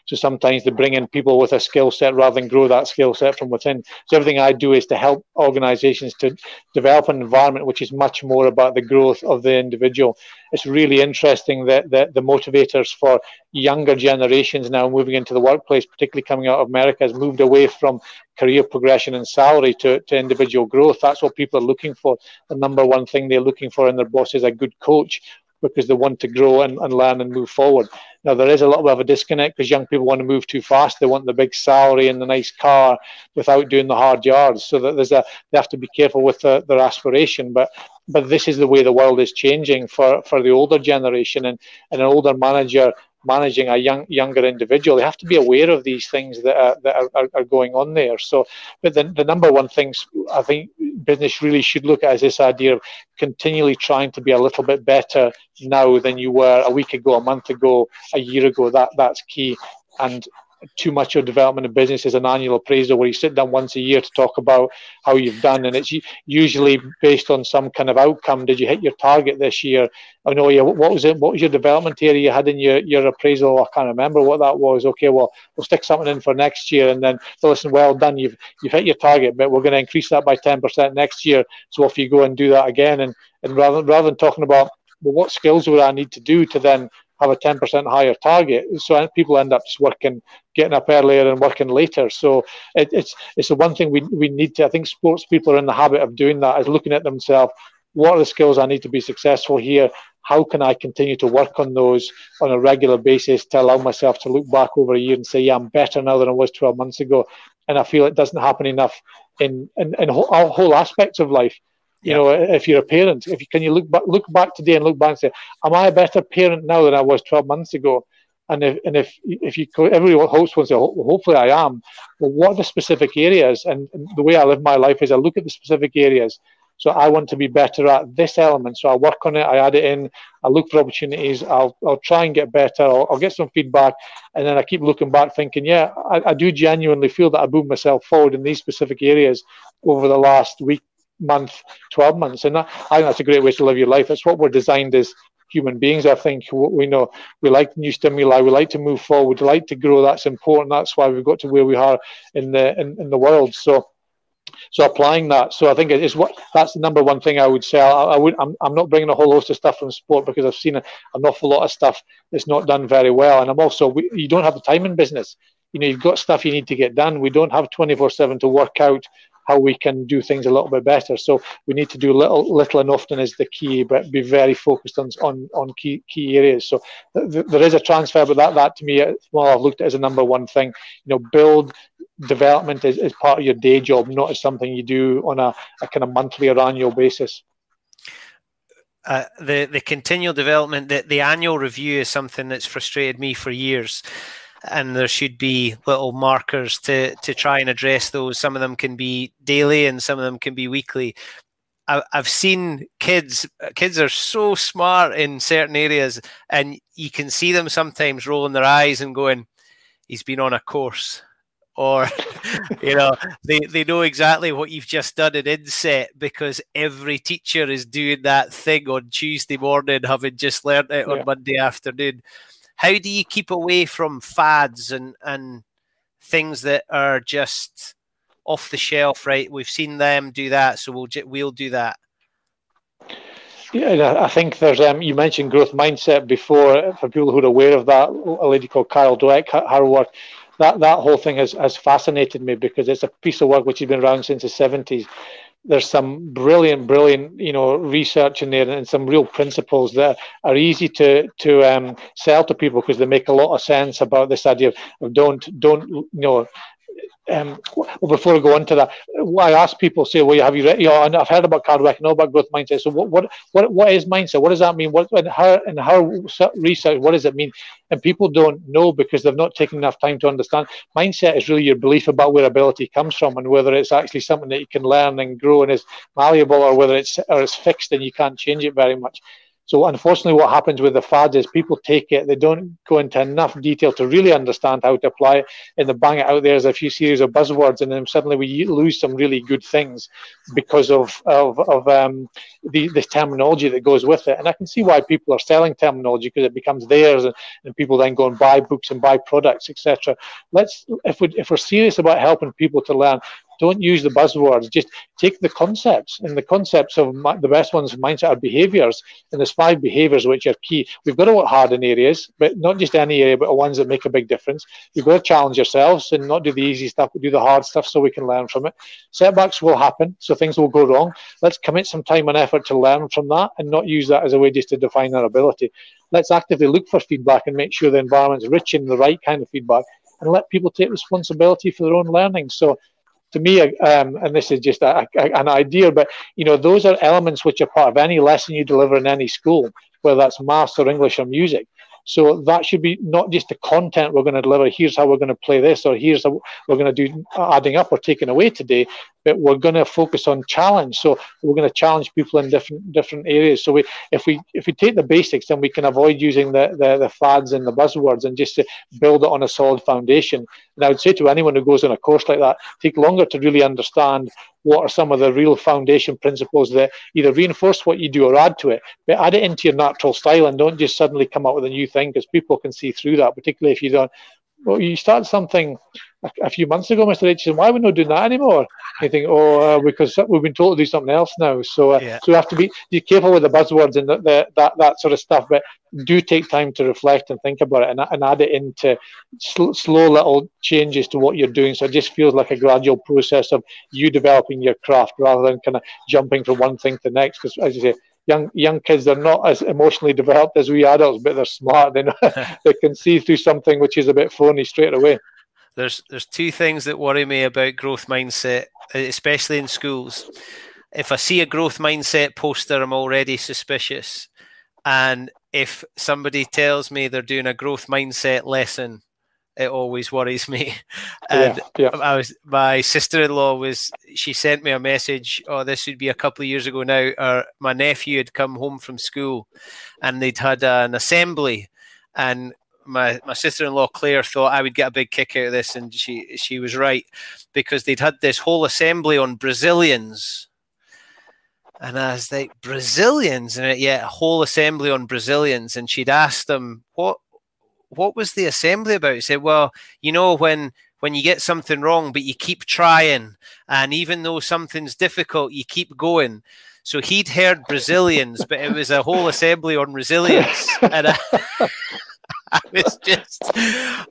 So sometimes they bring in people with a skill set rather than grow that skill set from within. So everything I do is to help organizations to develop an environment which is much more about the growth of the individual. It's really interesting that, that the motivators for younger generations now moving into the workplace, particularly coming out of America, has moved away from career progression and salary to, to individual growth. That's what people are looking for. The number one thing they're looking for in their boss is a good coach because they want to grow and, and learn and move forward. Now, there is a little bit of a disconnect because young people want to move too fast. They want the big salary and the nice car without doing the hard yards. So that there's a they have to be careful with the, their aspiration. But but this is the way the world is changing for, for the older generation and, and an older manager managing a young younger individual. They have to be aware of these things that are, that are, are going on there. So but the, the number one things i think business really should look at is this idea of continually trying to be a little bit better now than you were a week ago a month ago a year ago. That that's key. And too much of development of business is an annual appraisal where you sit down once a year to talk about how you've done, and it's usually based on some kind of outcome. Did you hit your target this year? Oh, I know, yeah. What was it? What was your development area you had in your, your appraisal? I can't remember what that was. Okay, well, we'll stick something in for next year, and then so listen. Well done. You've you've hit your target, but we're going to increase that by ten percent next year. So if you go and do that again, and and rather rather than talking about well, what skills would I need to do to then have a 10% higher target. So people end up just working, getting up earlier and working later. So it, it's it's the one thing we, we need to, I think sports people are in the habit of doing that, is looking at themselves, what are the skills I need to be successful here? How can I continue to work on those on a regular basis to allow myself to look back over a year and say, yeah, I'm better now than I was 12 months ago. And I feel it doesn't happen enough in, in, in whole, whole aspects of life. You know, if you're a parent, if you can you look back, look back today and look back and say, "Am I a better parent now than I was 12 months ago?" And if and if if you everyone hopes one say, "Hopefully, I am." Well, what are the specific areas? And, and the way I live my life is I look at the specific areas. So I want to be better at this element. So I work on it. I add it in. I look for opportunities. I'll I'll try and get better. I'll, I'll get some feedback, and then I keep looking back, thinking, yeah, I, I do genuinely feel that I moved myself forward in these specific areas over the last week, month, 12 months. And that, I think that's a great way to live your life. That's what we're designed as human beings. I think we know we like new stimuli, we like to move forward, we like to grow. That's important. That's why we've got to where we are in the in, in the world. So so applying that. So I think it is what that's the number one thing I would say. I, I would I'm, I'm not bringing a whole host of stuff from sport because I've seen an awful lot of stuff that's not done very well. And I'm also you don't have the time in business. You know, you've got stuff you need to get done. We don't have 24 seven to work out how we can do things a little bit better. So we need to do little, little and often is the key, but be very focused on on, on key key areas. So th- there is a transfer, but that that to me, well, I've looked at as a number one thing. You know, build development is, is part of your day job, not as something you do on a, a kind of monthly or annual basis. Uh, the the continual development, the, the annual review is something that's frustrated me for years and there should be little markers to to try and address those. Some of them can be daily, and some of them can be weekly. I, I've seen kids. Kids are so smart in certain areas, and you can see them sometimes rolling their eyes and going, "He's been on a course." Or, you know, they, they know exactly what you've just done in inset because every teacher is doing that thing on Tuesday morning, having just learned it on Monday afternoon how do you keep away from fads and and things that are just off the shelf? Right, we've seen them do that, so we'll we'll do that. Yeah, I think there's. Um, you mentioned growth mindset before. For people who are aware of that, a lady called Carol Dweck, her work, that that whole thing has has fascinated me because it's a piece of work which has been around since the 70s there's some brilliant, brilliant, you know, research in there and some real principles that are easy to to um, sell to people because they make a lot of sense about this idea of, of don't don't you know um, well, before I go on to that, I ask people, say, well, have you read, you know, and I've heard about Carol Dweck, know about growth mindset. So what, what, what, what is mindset? What does that mean? What, and how, and how research, what does it mean? And people don't know because they've not taken enough time to understand. Mindset is really your belief about where ability comes from and whether it's actually something that you can learn and grow and is malleable or whether it's, or it's fixed and you can't change it very much. So unfortunately, what happens with the fads is people take it, they don't go into enough detail to really understand how to apply it, and they bang it out there as a few series of buzzwords, and then suddenly we lose some really good things because of of, of um, the terminology that goes with it. And I can see why people are selling terminology because it becomes theirs, and, and people then go and buy books and buy products, etc. Let's if we if we're serious about helping people to learn, don't use the buzzwords. Just take the concepts, and the concepts of my, the best ones of mindset are behaviors, and there's five behaviors which are key. We've got to work hard in areas, but not just any area, but ones that make a big difference. You've got to challenge yourselves and not do the easy stuff, but do the hard stuff so we can learn from it. Setbacks will happen, so things will go wrong. Let's commit some time and effort to learn from that, and not use that as a way just to define our ability. Let's actively look for feedback and make sure the environment's rich in the right kind of feedback and let people take responsibility for their own learning. So to me, um, and this is just a, a, an idea, but you know, those are elements which are part of any lesson you deliver in any school, whether that's maths or English or music. So that should be not just the content we're going to deliver. Here's how we're going to play this, or here's how we're going to do adding up or taking away today. But we're going to focus on challenge. So we're going to challenge people in different different areas. So we, if we if we take the basics, then we can avoid using the the, the fads and the buzzwords and just build it on a solid foundation. And I would say to anyone who goes on a course like that, take longer to really understand what are some of the real foundation principles that either reinforce what you do or add to it, but add it into your natural style and don't just suddenly come up with a new thing because people can see through that, particularly if you don't. Well, you start something a, a few months ago, Mr. Richardson. Why are we not doing that anymore? You think, oh, uh, because we've been told to do something else now. So, uh, yeah. so we have to be, be careful with the buzzwords and the, the, that that sort of stuff. But do take time to reflect and think about it and, and add it into sl- slow little changes to what you're doing. So it just feels like a gradual process of you developing your craft rather than kind of jumping from one thing to the next. Because as you say, young young kids are not as emotionally developed as we adults, but they're smart. They know they can see through something which is a bit phony straight away. There's there's two things that worry me about growth mindset, especially in schools. If I see a growth mindset poster, I'm already suspicious. And if somebody tells me they're doing a growth mindset lesson, it always worries me. And yeah, yeah. I was my sister-in-law was she sent me a message. Oh, this would be a couple of years ago now. Or my nephew had come home from school, and they'd had an assembly, and my, my sister-in-law Claire thought I would get a big kick out of this, and she she was right because they'd had this whole assembly on Brazilians and I was like, Brazilians, and yeah, a whole assembly on Brazilians. And she'd asked them, what what was the assembly about? He said, well, you know, when when you get something wrong, but you keep trying, and even though something's difficult, you keep going. So he'd heard Brazilians, but it was a whole assembly on resilience, and I, I was just,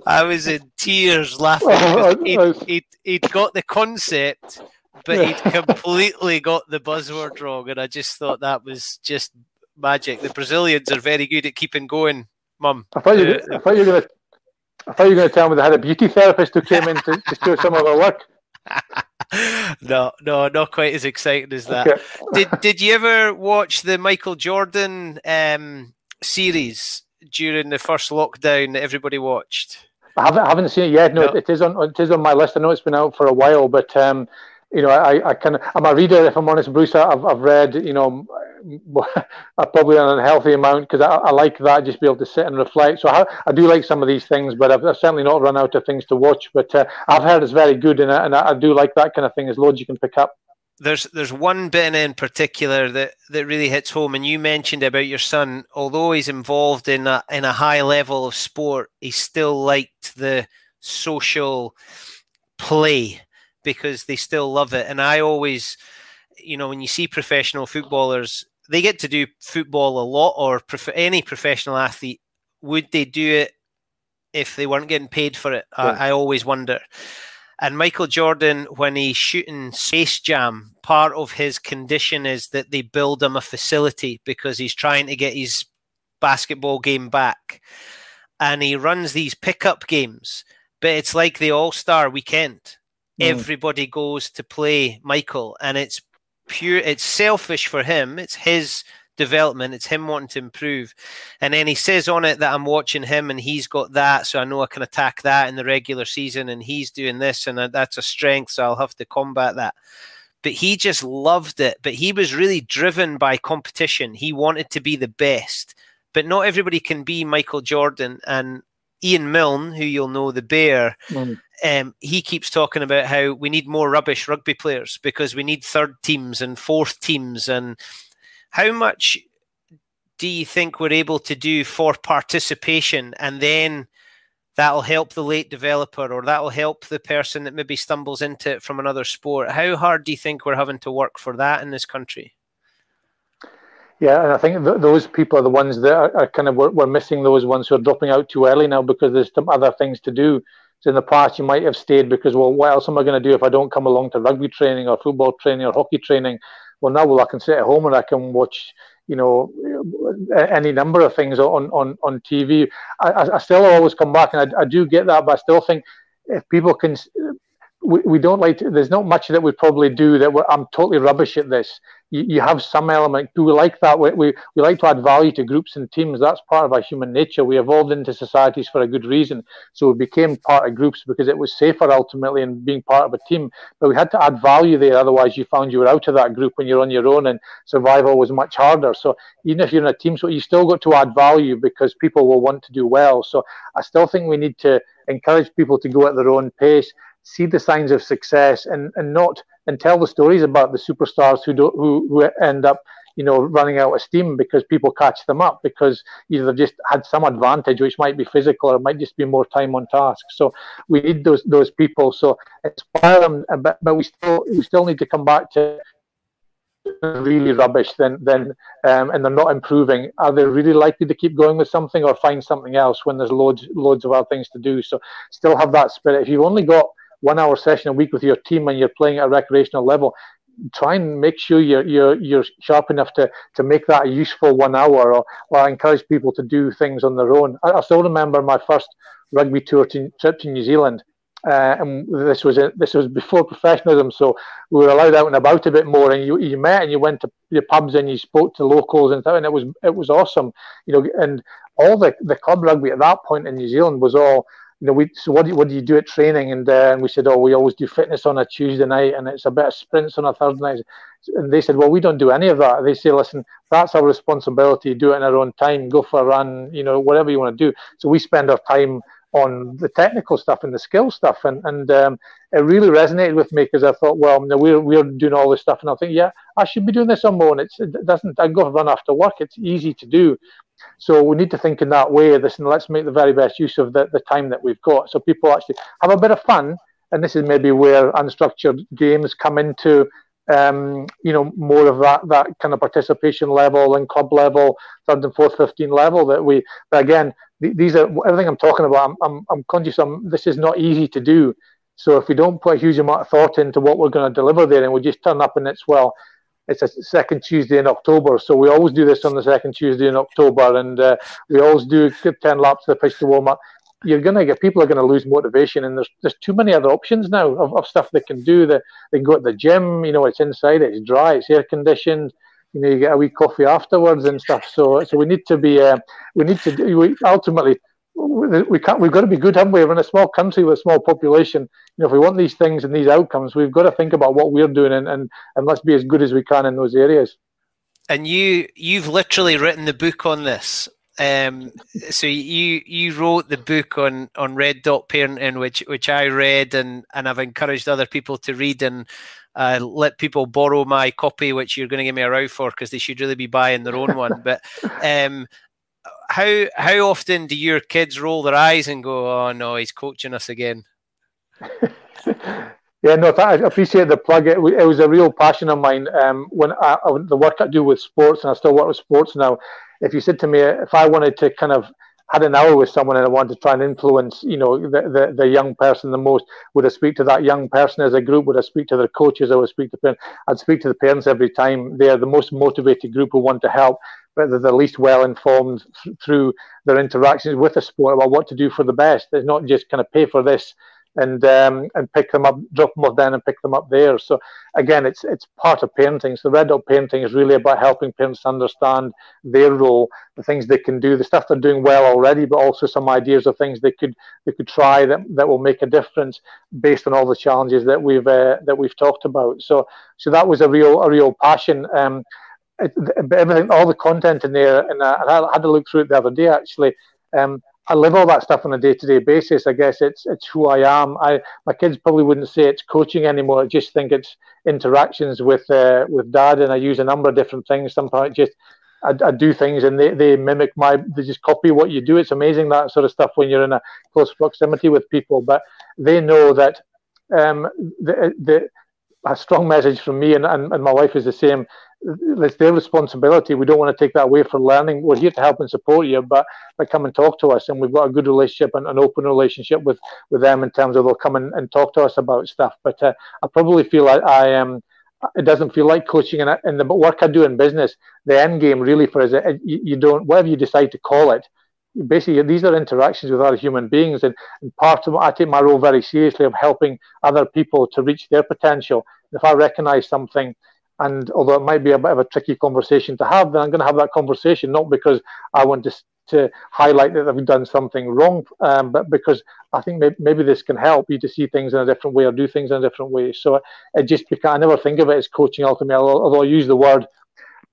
I was in tears laughing. He'd, he'd, he'd got the concept, but he'd completely got the buzzword wrong, and I just thought that was just magic. The Brazilians are very good at keeping going, Mum. I thought you, uh, I thought you were gonna, I thought you were gonna tell me they had a beauty therapist who came in to, to show some of our work. no, no, not quite as exciting as that. Okay. did Did you ever watch the Michael Jordan um, series during the first lockdown that everybody watched? I haven't, I haven't seen it yet. No, no, it is on it is on my list. I know it's been out for a while, but um, you know, I, I kind of, I'm a reader, if I'm honest, Bruce. I've, I've read, you know, probably an unhealthy amount because I, I, like that, just be able to sit and reflect. So I, I do like some of these things, but I've, I've, certainly not run out of things to watch. But uh, I've heard it's very good, and, I, and I do like that kind of thing. There's loads you can pick up. There's there's one bit in particular that, that really hits home, and you mentioned about your son. Although he's involved in a in a high level of sport, he still liked the social play because they still love it. And I always, you know, when you see professional footballers, they get to do football a lot, or prof- any professional athlete, would they do it if they weren't getting paid for it? Yeah. I, I always wonder. And Michael Jordan, when he's shooting Space Jam, part of his condition is that they build him a facility because he's trying to get his basketball game back. And he runs these pickup games but it's like the All Star weekend. Mm. Everybody goes to play Michael, and it's pure. It's selfish for him. It's his development. It's him wanting to improve. And then he says on it that I'm watching him and he's got that. So I know I can attack that in the regular season and he's doing this and that's a strength. So I'll have to combat that. But he just loved it. But he was really driven by competition. He wanted to be the best. But not everybody can be Michael Jordan. And Iain Milne, who you'll know, the bear, mm. um, he keeps talking about how we need more rubbish rugby players because we need third teams and fourth teams and how much do you think we're able to do for participation and then that'll help the late developer or that'll help the person that maybe stumbles into it from another sport? How hard do you think we're having to work for that in this country? Yeah, and I think th- those people are the ones that are, are kind of we're, we're, missing those ones who are dropping out too early now because there's some other things to do. So in the past, you might have stayed because well, what else am I going to do if I don't come along to rugby training or football training or hockey training? well now well I can sit at home and I can watch you know any number of things on on on TV. I, I still always come back and I, I do get that, but I still think if people can we, we don't like to, there's not much that we probably do that I'm totally rubbish at this you, you have some element. Do we like that? We, we, we like to add value to groups and teams. That's part of our human nature. We evolved into societies for a good reason. So we became part of groups because it was safer ultimately in being part of a team. But we had to add value there. Otherwise, you found you were out of that group when you're on your own and survival was much harder. So even if you're in a team, so you still got to add value because people will want to do well. So I still think we need to encourage people to go at their own pace, see the signs of success and, and not – and tell the stories about the superstars who do, who who end up you know running out of steam because people catch them up because either they've just had some advantage which might be physical or it might just be more time on task. So we need those those people. So inspire them but, but we still we still need to come back to really rubbish then then um, and they're not improving. Are they really likely to keep going with something or find something else when there's loads loads of other things to do? So still have that spirit. If you've only got one hour session a week with your team and you're playing at a recreational level, try and make sure you're you're you're sharp enough to to make that a useful one hour or, or encourage people to do things on their own. I, I still remember my first rugby tour to, trip to New Zealand. Uh, and this was this was before professionalism, so we were allowed out and about a bit more. And you, you met and you went to the pubs and you spoke to locals and, and it was it was awesome, you know. And all the the club rugby at that point in New Zealand was all you know, we so what do you, what do you do at training? And, uh, and we said, oh, we always do fitness on a Tuesday night, and it's a bit of sprints on a Thursday night. And they said, well, we don't do any of that. They say, listen, that's our responsibility. Do it in our own time. Go for a run. You know, whatever you want to do. So we spend our time on the technical stuff and the skill stuff, and and um, it really resonated with me because I thought, well, you know, we're we're doing all this stuff, and I think, yeah, I should be doing this on my own. It's, it doesn't. I go run after work. It's easy to do. So we need to think in that way. This and let's make the very best use of the, the time that we've got. So people actually have a bit of fun. And this is maybe where unstructured games come into um, you know, more of that that kind of participation level and club level, third and fourth, fifteen level that we. But again, th- these are everything I'm talking about. I'm I'm, I'm conscious. I'm, this is not easy to do. So if we don't put a huge amount of thought into what we're going to deliver there, and we just turn up and it's well, it's a second Tuesday in October, so we always do this on the second Tuesday in October, and uh, we always do ten laps of the pitch to warm up. You're gonna get people are gonna lose motivation, and there's there's too many other options now of, of stuff they can do. That they can go to the gym, you know, it's inside, it's dry, it's air conditioned. You know, you get a wee coffee afterwards and stuff. So, so we need to be, uh, we need to do. We ultimately we can't. We've got to be good, haven't we? We're in a small country with a small population. You know, if we want these things and these outcomes, we've got to think about what we're doing and, and, and let's be as good as we can in those areas. And you you've literally written the book on this. Um, so you you wrote the book on on red dot parenting, which which I read and and I've encouraged other people to read and uh, let people borrow my copy, which you're going to give me a row for because they should really be buying their own one. But um, how how often do your kids roll their eyes and go, "Oh no, he's coaching us again"? yeah, no, I appreciate the plug. It, it was a real passion of mine. Um, when I, the work I do with sports, and I still work with sports now. If you said to me, if I wanted to kind of had an hour with someone and I wanted to try and influence, you know, the, the, the, young person the most, would I speak to that young person as a group? Would I speak to their coaches? I would speak to parents. I'd speak to the parents every time. They are the most motivated group who want to help they're the least well informed th- through their interactions with the sport about what to do for the best. It's not just kind of pay for this and um, and pick them up, drop them off down and pick them up there. So again, it's it's part of parenting. So Red Dot Parenting is really about helping parents understand their role, the things they can do, the stuff they're doing well already, but also some ideas of things they could they could try that, that will make a difference based on all the challenges that we've uh, that we've talked about. So so that was a real a real passion. Um, everything, all the content in there, and I had to look through it the other day actually. Um, I live all that stuff on a day-to-day basis. I guess it's it's who I am. I my kids probably wouldn't say it's coaching anymore. I just think it's interactions with uh, with dad, and I use a number of different things. Sometimes just I, I, do things and they, they mimic my they just copy what you do. It's amazing that sort of stuff when you're in a close proximity with people. But they know that um, the, the a strong message from me and, and, and my wife is the same it's their responsibility. We don't want to take that away from learning. We're here to help and support you, but they come and talk to us, and we've got a good relationship and an open relationship with, with them in terms of they'll come and, and talk to us about stuff. But uh, I probably feel like I am. Um, it doesn't feel like coaching, and in the work I do in business, the end game really for us, you, you don't whatever you decide to call it. Basically, these are interactions with other human beings, and, and part of I take my role very seriously of helping other people to reach their potential. If I recognise something and although it might be a bit of a tricky conversation to have, then I'm going to have that conversation not because I want to to highlight that I've done something wrong, um, but because I think maybe, maybe, this can help you to see things in a different way or do things in a different way. So it just because I never think of it as coaching ultimately, although I use the word,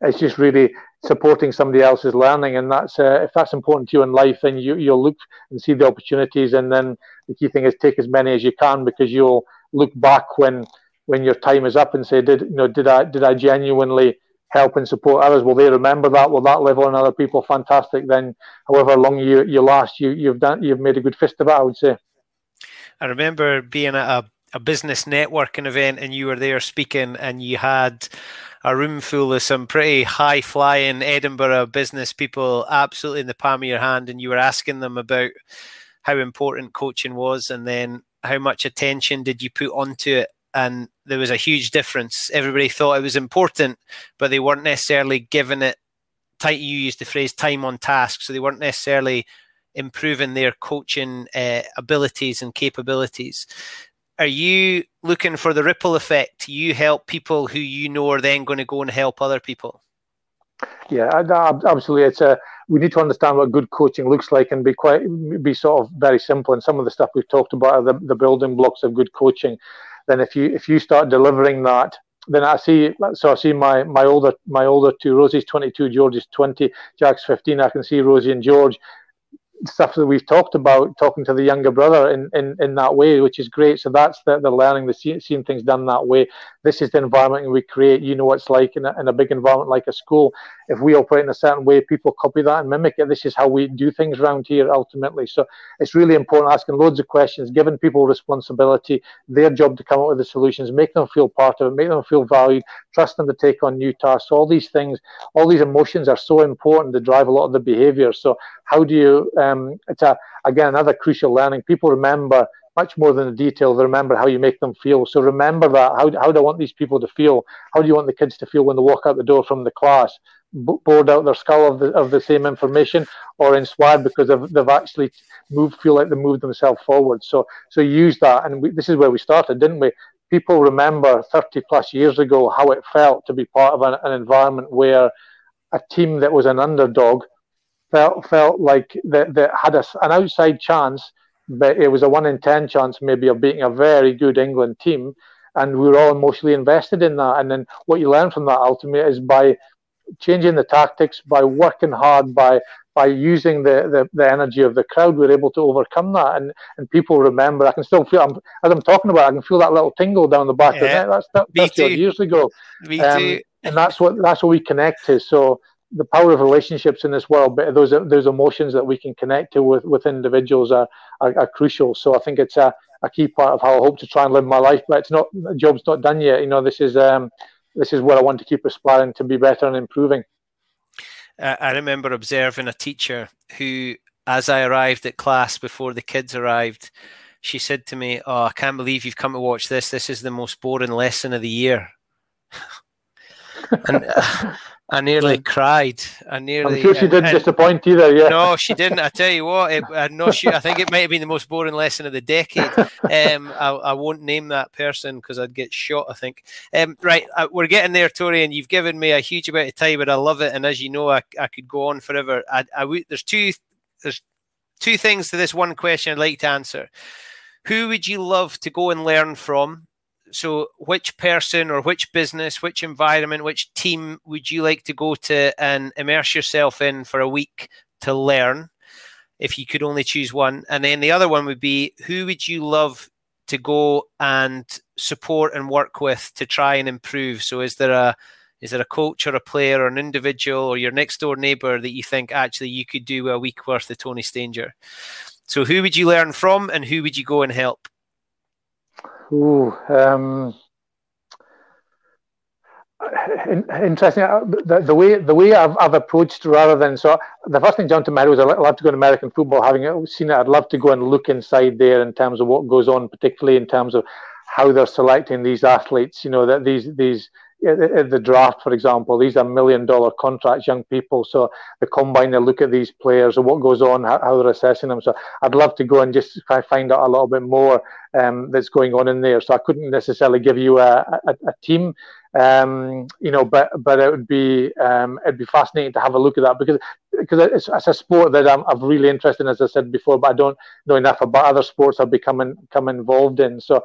it's just really supporting somebody else's learning, and that's uh, if that's important to you in life, then you you'll look and see the opportunities, and then the key thing is take as many as you can because you'll look back when when your time is up and say, did you know, did I did I genuinely help and support others? Will they remember that? Will that live on other people? Fantastic. Then, however long you you last, you you've done you've made a good fist of it. I would say. I remember being at a, a business networking event and you were there speaking and you had a room full of some pretty high flying Edinburgh business people absolutely in the palm of your hand and you were asking them about how important coaching was and then how much attention did you put onto it and there was a huge difference. Everybody thought it was important, but they weren't necessarily giving it. Tight, you used the phrase "time on task," so they weren't necessarily improving their coaching uh, abilities and capabilities. Are you looking for the ripple effect? You help people who you know are then going to go and help other people. Yeah, absolutely. It's a we need to understand what good coaching looks like and be quite be sort of very simple. And some of the stuff we've talked about are the, the building blocks of good coaching then if you if you start delivering that then I see so I see my my older my older two Rosie's 22 George is 20 Jack's 15 I can see Rosie and George stuff that we've talked about, talking to the younger brother in, in, in that way, which is great. So that's the, the learning, the see, seeing things done that way. This is the environment we create. You know what it's like in a, in a big environment like a school. If we operate in a certain way, people copy that and mimic it. This is how we do things around here ultimately. So it's really important asking loads of questions, giving people responsibility, their job to come up with the solutions, make them feel part of it, make them feel valued, trust them to take on new tasks. All these things, all these emotions are so important to drive a lot of the behavior. So how do you um, it's a again another crucial learning. People remember much more than the detail. They remember how you make them feel. So remember that. How, how do i want these people to feel? How do you want the kids to feel when they walk out the door from the class? Bored out their skull of the, of the same information or inspired because they've, they've actually moved feel like they moved themselves forward. So so use that. And we, this is where we started didn't we? People remember 30 plus years ago how it felt to be part of an, an environment where a team that was an underdog felt felt like that that had a, an outside chance, but it was a one in ten chance maybe of beating a very good England team, and we were all emotionally invested in that. And then what you learn from that ultimately is by changing the tactics, by working hard, by by using the, the, the energy of the crowd, we're able to overcome that. And and people remember. I can still feel I'm, as I'm talking about. It, I can feel that little tingle down the back yeah. of the neck. That's that, that's years ago. Me um, too. And that's what that's what we connect to. So the power of relationships in this world, but those those emotions that we can connect to with, with individuals are, are, are crucial. So I think it's a, a key part of how I hope to try and live my life. But it's not the job's not done yet. You know, this is um, this is where I want to keep aspiring to be better and improving. Uh, I remember observing a teacher who, as I arrived at class before the kids arrived, she said to me, "Oh, I can't believe you've come to watch this. This is the most boring lesson of the year." and uh, I nearly cried. I nearly. I'm sure she didn't and, disappoint either. Yeah. No, she didn't. I tell you what, it, uh, no, she. I think it might have been the most boring lesson of the decade. Um, I, I won't name that person because I'd get shot. I think. Um, right, uh, we're getting there, Tony, and you've given me a huge amount of time, but I love it. And as you know, I, I could go on forever. I, I, there's two. There's two things to this one question I'd like to answer. Who would you love to go and learn from? So, which person or which business, which environment, which team would you like to go to and immerse yourself in for a week to learn? If you could only choose one, and then the other one would be who would you love to go and support and work with to try and improve? So, is there a is there a coach or a player or an individual or your next door neighbor that you think actually you could do a week worth of Tony Stanger? So, who would you learn from, and who would you go and help? Ooh, um, interesting. Uh, the, the, way the way I've, I've approached rather than so the first thing jumped to my head was I'd love to go to American football. Having seen it, I'd love to go and look inside there in terms of what goes on, particularly in terms of how they're selecting these athletes. You know that these these the draft, for example, these are million dollar contracts, young people. So the combine, they look at these players and what goes on, how, they're assessing them. So I'd love to go and just find out a little bit more um, that's going on in there. So I couldn't necessarily give you a, a, a team, um, you know, but but it would be um, it'd be fascinating to have a look at that because because it's, it's a sport that I'm, I'm really interested in, as I said before, but I don't know enough about other sports I've become come involved in. So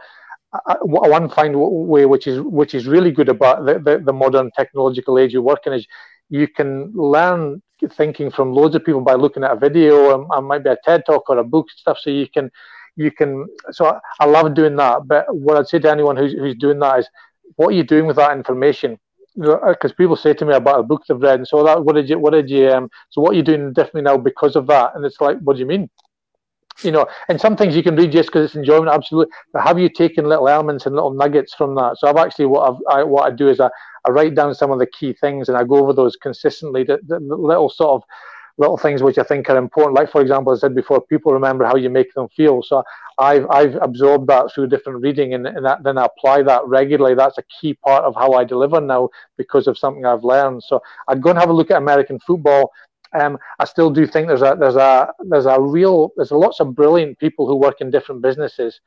one find way which is which is really good about the, the, the, modern technological age you work in is you can learn thinking from loads of people by looking at a video and, and maybe a TED talk or a book stuff. So you can you can. So I love doing that. But what I'd say to anyone who's who's doing that is, what are you doing with that information? Uh, because people say to me about a book they've read, and so that what did you what did you um, so what are you doing differently now because of that? And it's like, what do you mean? You know, and some things you can read just because it's enjoyment, absolutely. But have you taken little elements and little nuggets from that? So I've actually what I've, I, what I do is I, I write down some of the key things and I go over those consistently. The, the, the little sort of little things which I think are important. Like for example, I said before, people remember how you make them feel. So I've I've absorbed that through different reading and, and that, then I apply that regularly. That's a key part of how I deliver now because of something I've learned. So I'd go and have a look at American football um, I still do think there's a there's a there's a real there's lots of brilliant people who work in different businesses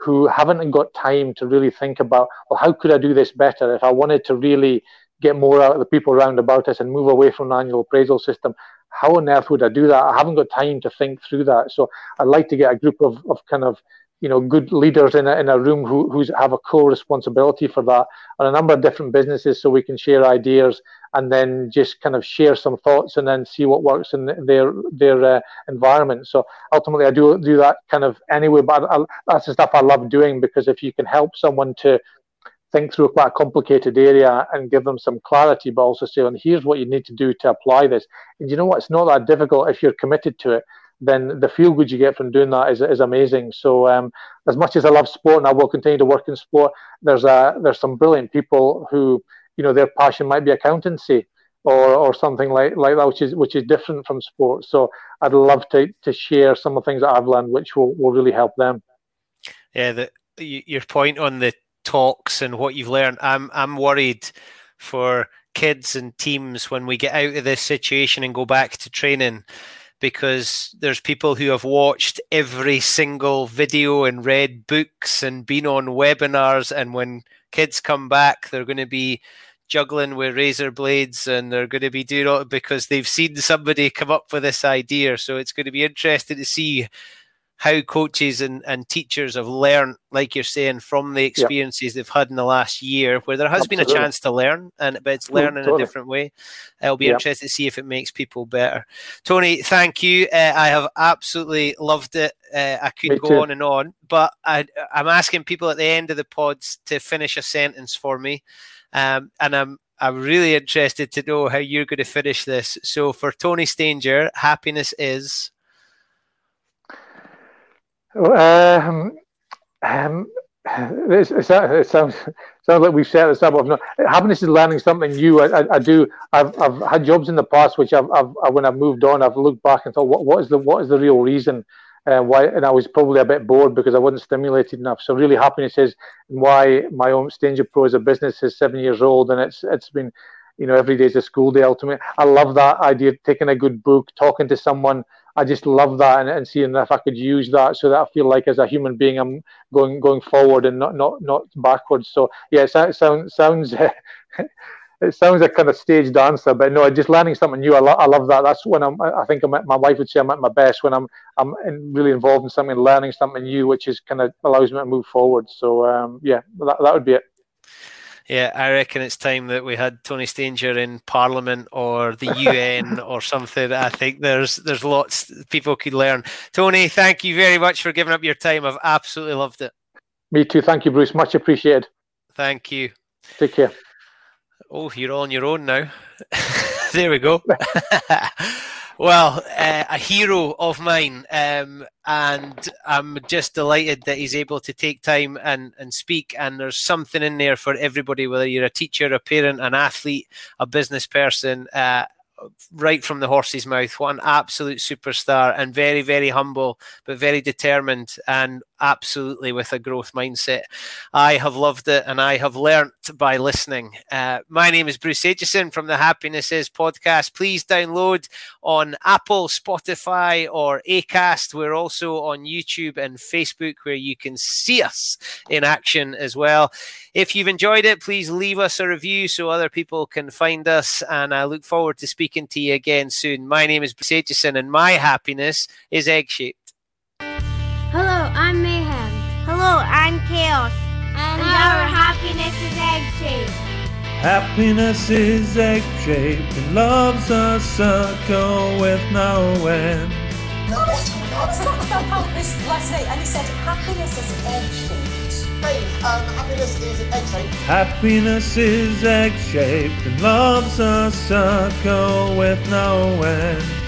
who haven't got time to really think about well how could I do this better if I wanted to really get more out of the people around about us and move away from an annual appraisal system? How on earth would I do that? I haven't got time to think through that. So I'd like to get a group of, of kind of you know good leaders in a, in a room who who's have a core responsibility for that on a number of different businesses so we can share ideas and then just kind of share some thoughts and then see what works in their their uh, environment. So ultimately i do do that kind of anyway but I, that's the stuff i love doing because if you can help someone to think through quite a complicated area and give them some clarity but also say and here's what you need to do to apply this. And you know what? It's not that difficult if you're committed to it then the feel good you get from doing that is, is amazing. So um, as much as I love sport and I will continue to work in sport, there's a there's some brilliant people who you know their passion might be accountancy or or something like like that, which is which is different from sport. So I'd love to to share some of the things that I've learned, which will will really help them. Yeah, the, your point on the talks and what you've learned, I'm I'm worried for kids and teams when we get out of this situation and go back to training because there's people who have watched every single video and read books and been on webinars and when kids come back they're going to be juggling with razor blades and they're going to be doing it because they've seen somebody come up with this idea. So it's going to be interesting to see how coaches and, and teachers have learned, like you're saying, from the experiences they've had in the last year, where there has Absolutely. been a chance to learn, and but it's learning totally. in a different way. It'll be interesting to see if it makes people better. Tony, thank you. Uh, I have absolutely loved it. Uh, I could me go too. on and on, but I, am asking people at the end of the pods to finish a sentence for me, um, and I'm I'm really interested to know how you're going to finish this. So for Tony Stanger, happiness is um, um, it, it, sounds sounds like we've set this up. Not, happiness is learning something new. I, I, I, do. I've, I've had jobs in the past which I've, I've when I've moved on, I've looked back and thought, what, what is the what is the real reason uh, why? And I was probably a bit bored because I wasn't stimulated enough. So really, happiness is why my own Stanger Pro as a business is seven years old, and it's it's been you know, every day is a school day. Ultimately, I love that idea of taking a good book, talking to someone. I just love that, and, and seeing if I could use that so that I feel like as a human being, I'm going going forward and not not not backwards. So yeah, it sounds sounds. it sounds like kind of staged answer, but no, just learning something new. I, lo- I love that. That's when I'm. I think I'm at, my wife would say I'm at my best when I'm. I'm in, really involved in something, learning something new, which is kind of allows me to move forward. So um, yeah, that that would be it. Yeah, I reckon it's time that we had Tony Stanger in Parliament or the UN or something. I think there's there's lots people could learn. Tony, thank you very much for giving up your time. I've absolutely loved it. Me too. Thank you, Bruce. Much appreciated. Thank you. Take care. Oh, you're on your own now. there we go. well, uh, a hero of mine, um, and I'm just delighted that he's able to take time and, and speak. And there's something in there for everybody, whether you're a teacher, a parent, an athlete, a business person. Uh, right from the horse's mouth. What an absolute superstar and very, very humble, but very determined and absolutely with a growth mindset. I have loved it and I have learnt by listening. Uh, my name is Bruce Aitchison from the Happiness Is podcast. Please download on Apple, Spotify, or Acast. We're also on YouTube and Facebook where you can see us in action as well. If you've enjoyed it, please leave us a review so other people can find us. And I look forward to speaking to you again soon. My name is Bruce Aitchison and my happiness is egg shaped. Hello, I'm Chaos. And, and our happiness is egg shaped. Happiness is egg shaped and love's a circle with no end. No, I was talking about how this last night and he said happiness is egg shaped. Hey, um, happiness is egg shaped. Happiness is egg shaped and love's a circle with no end.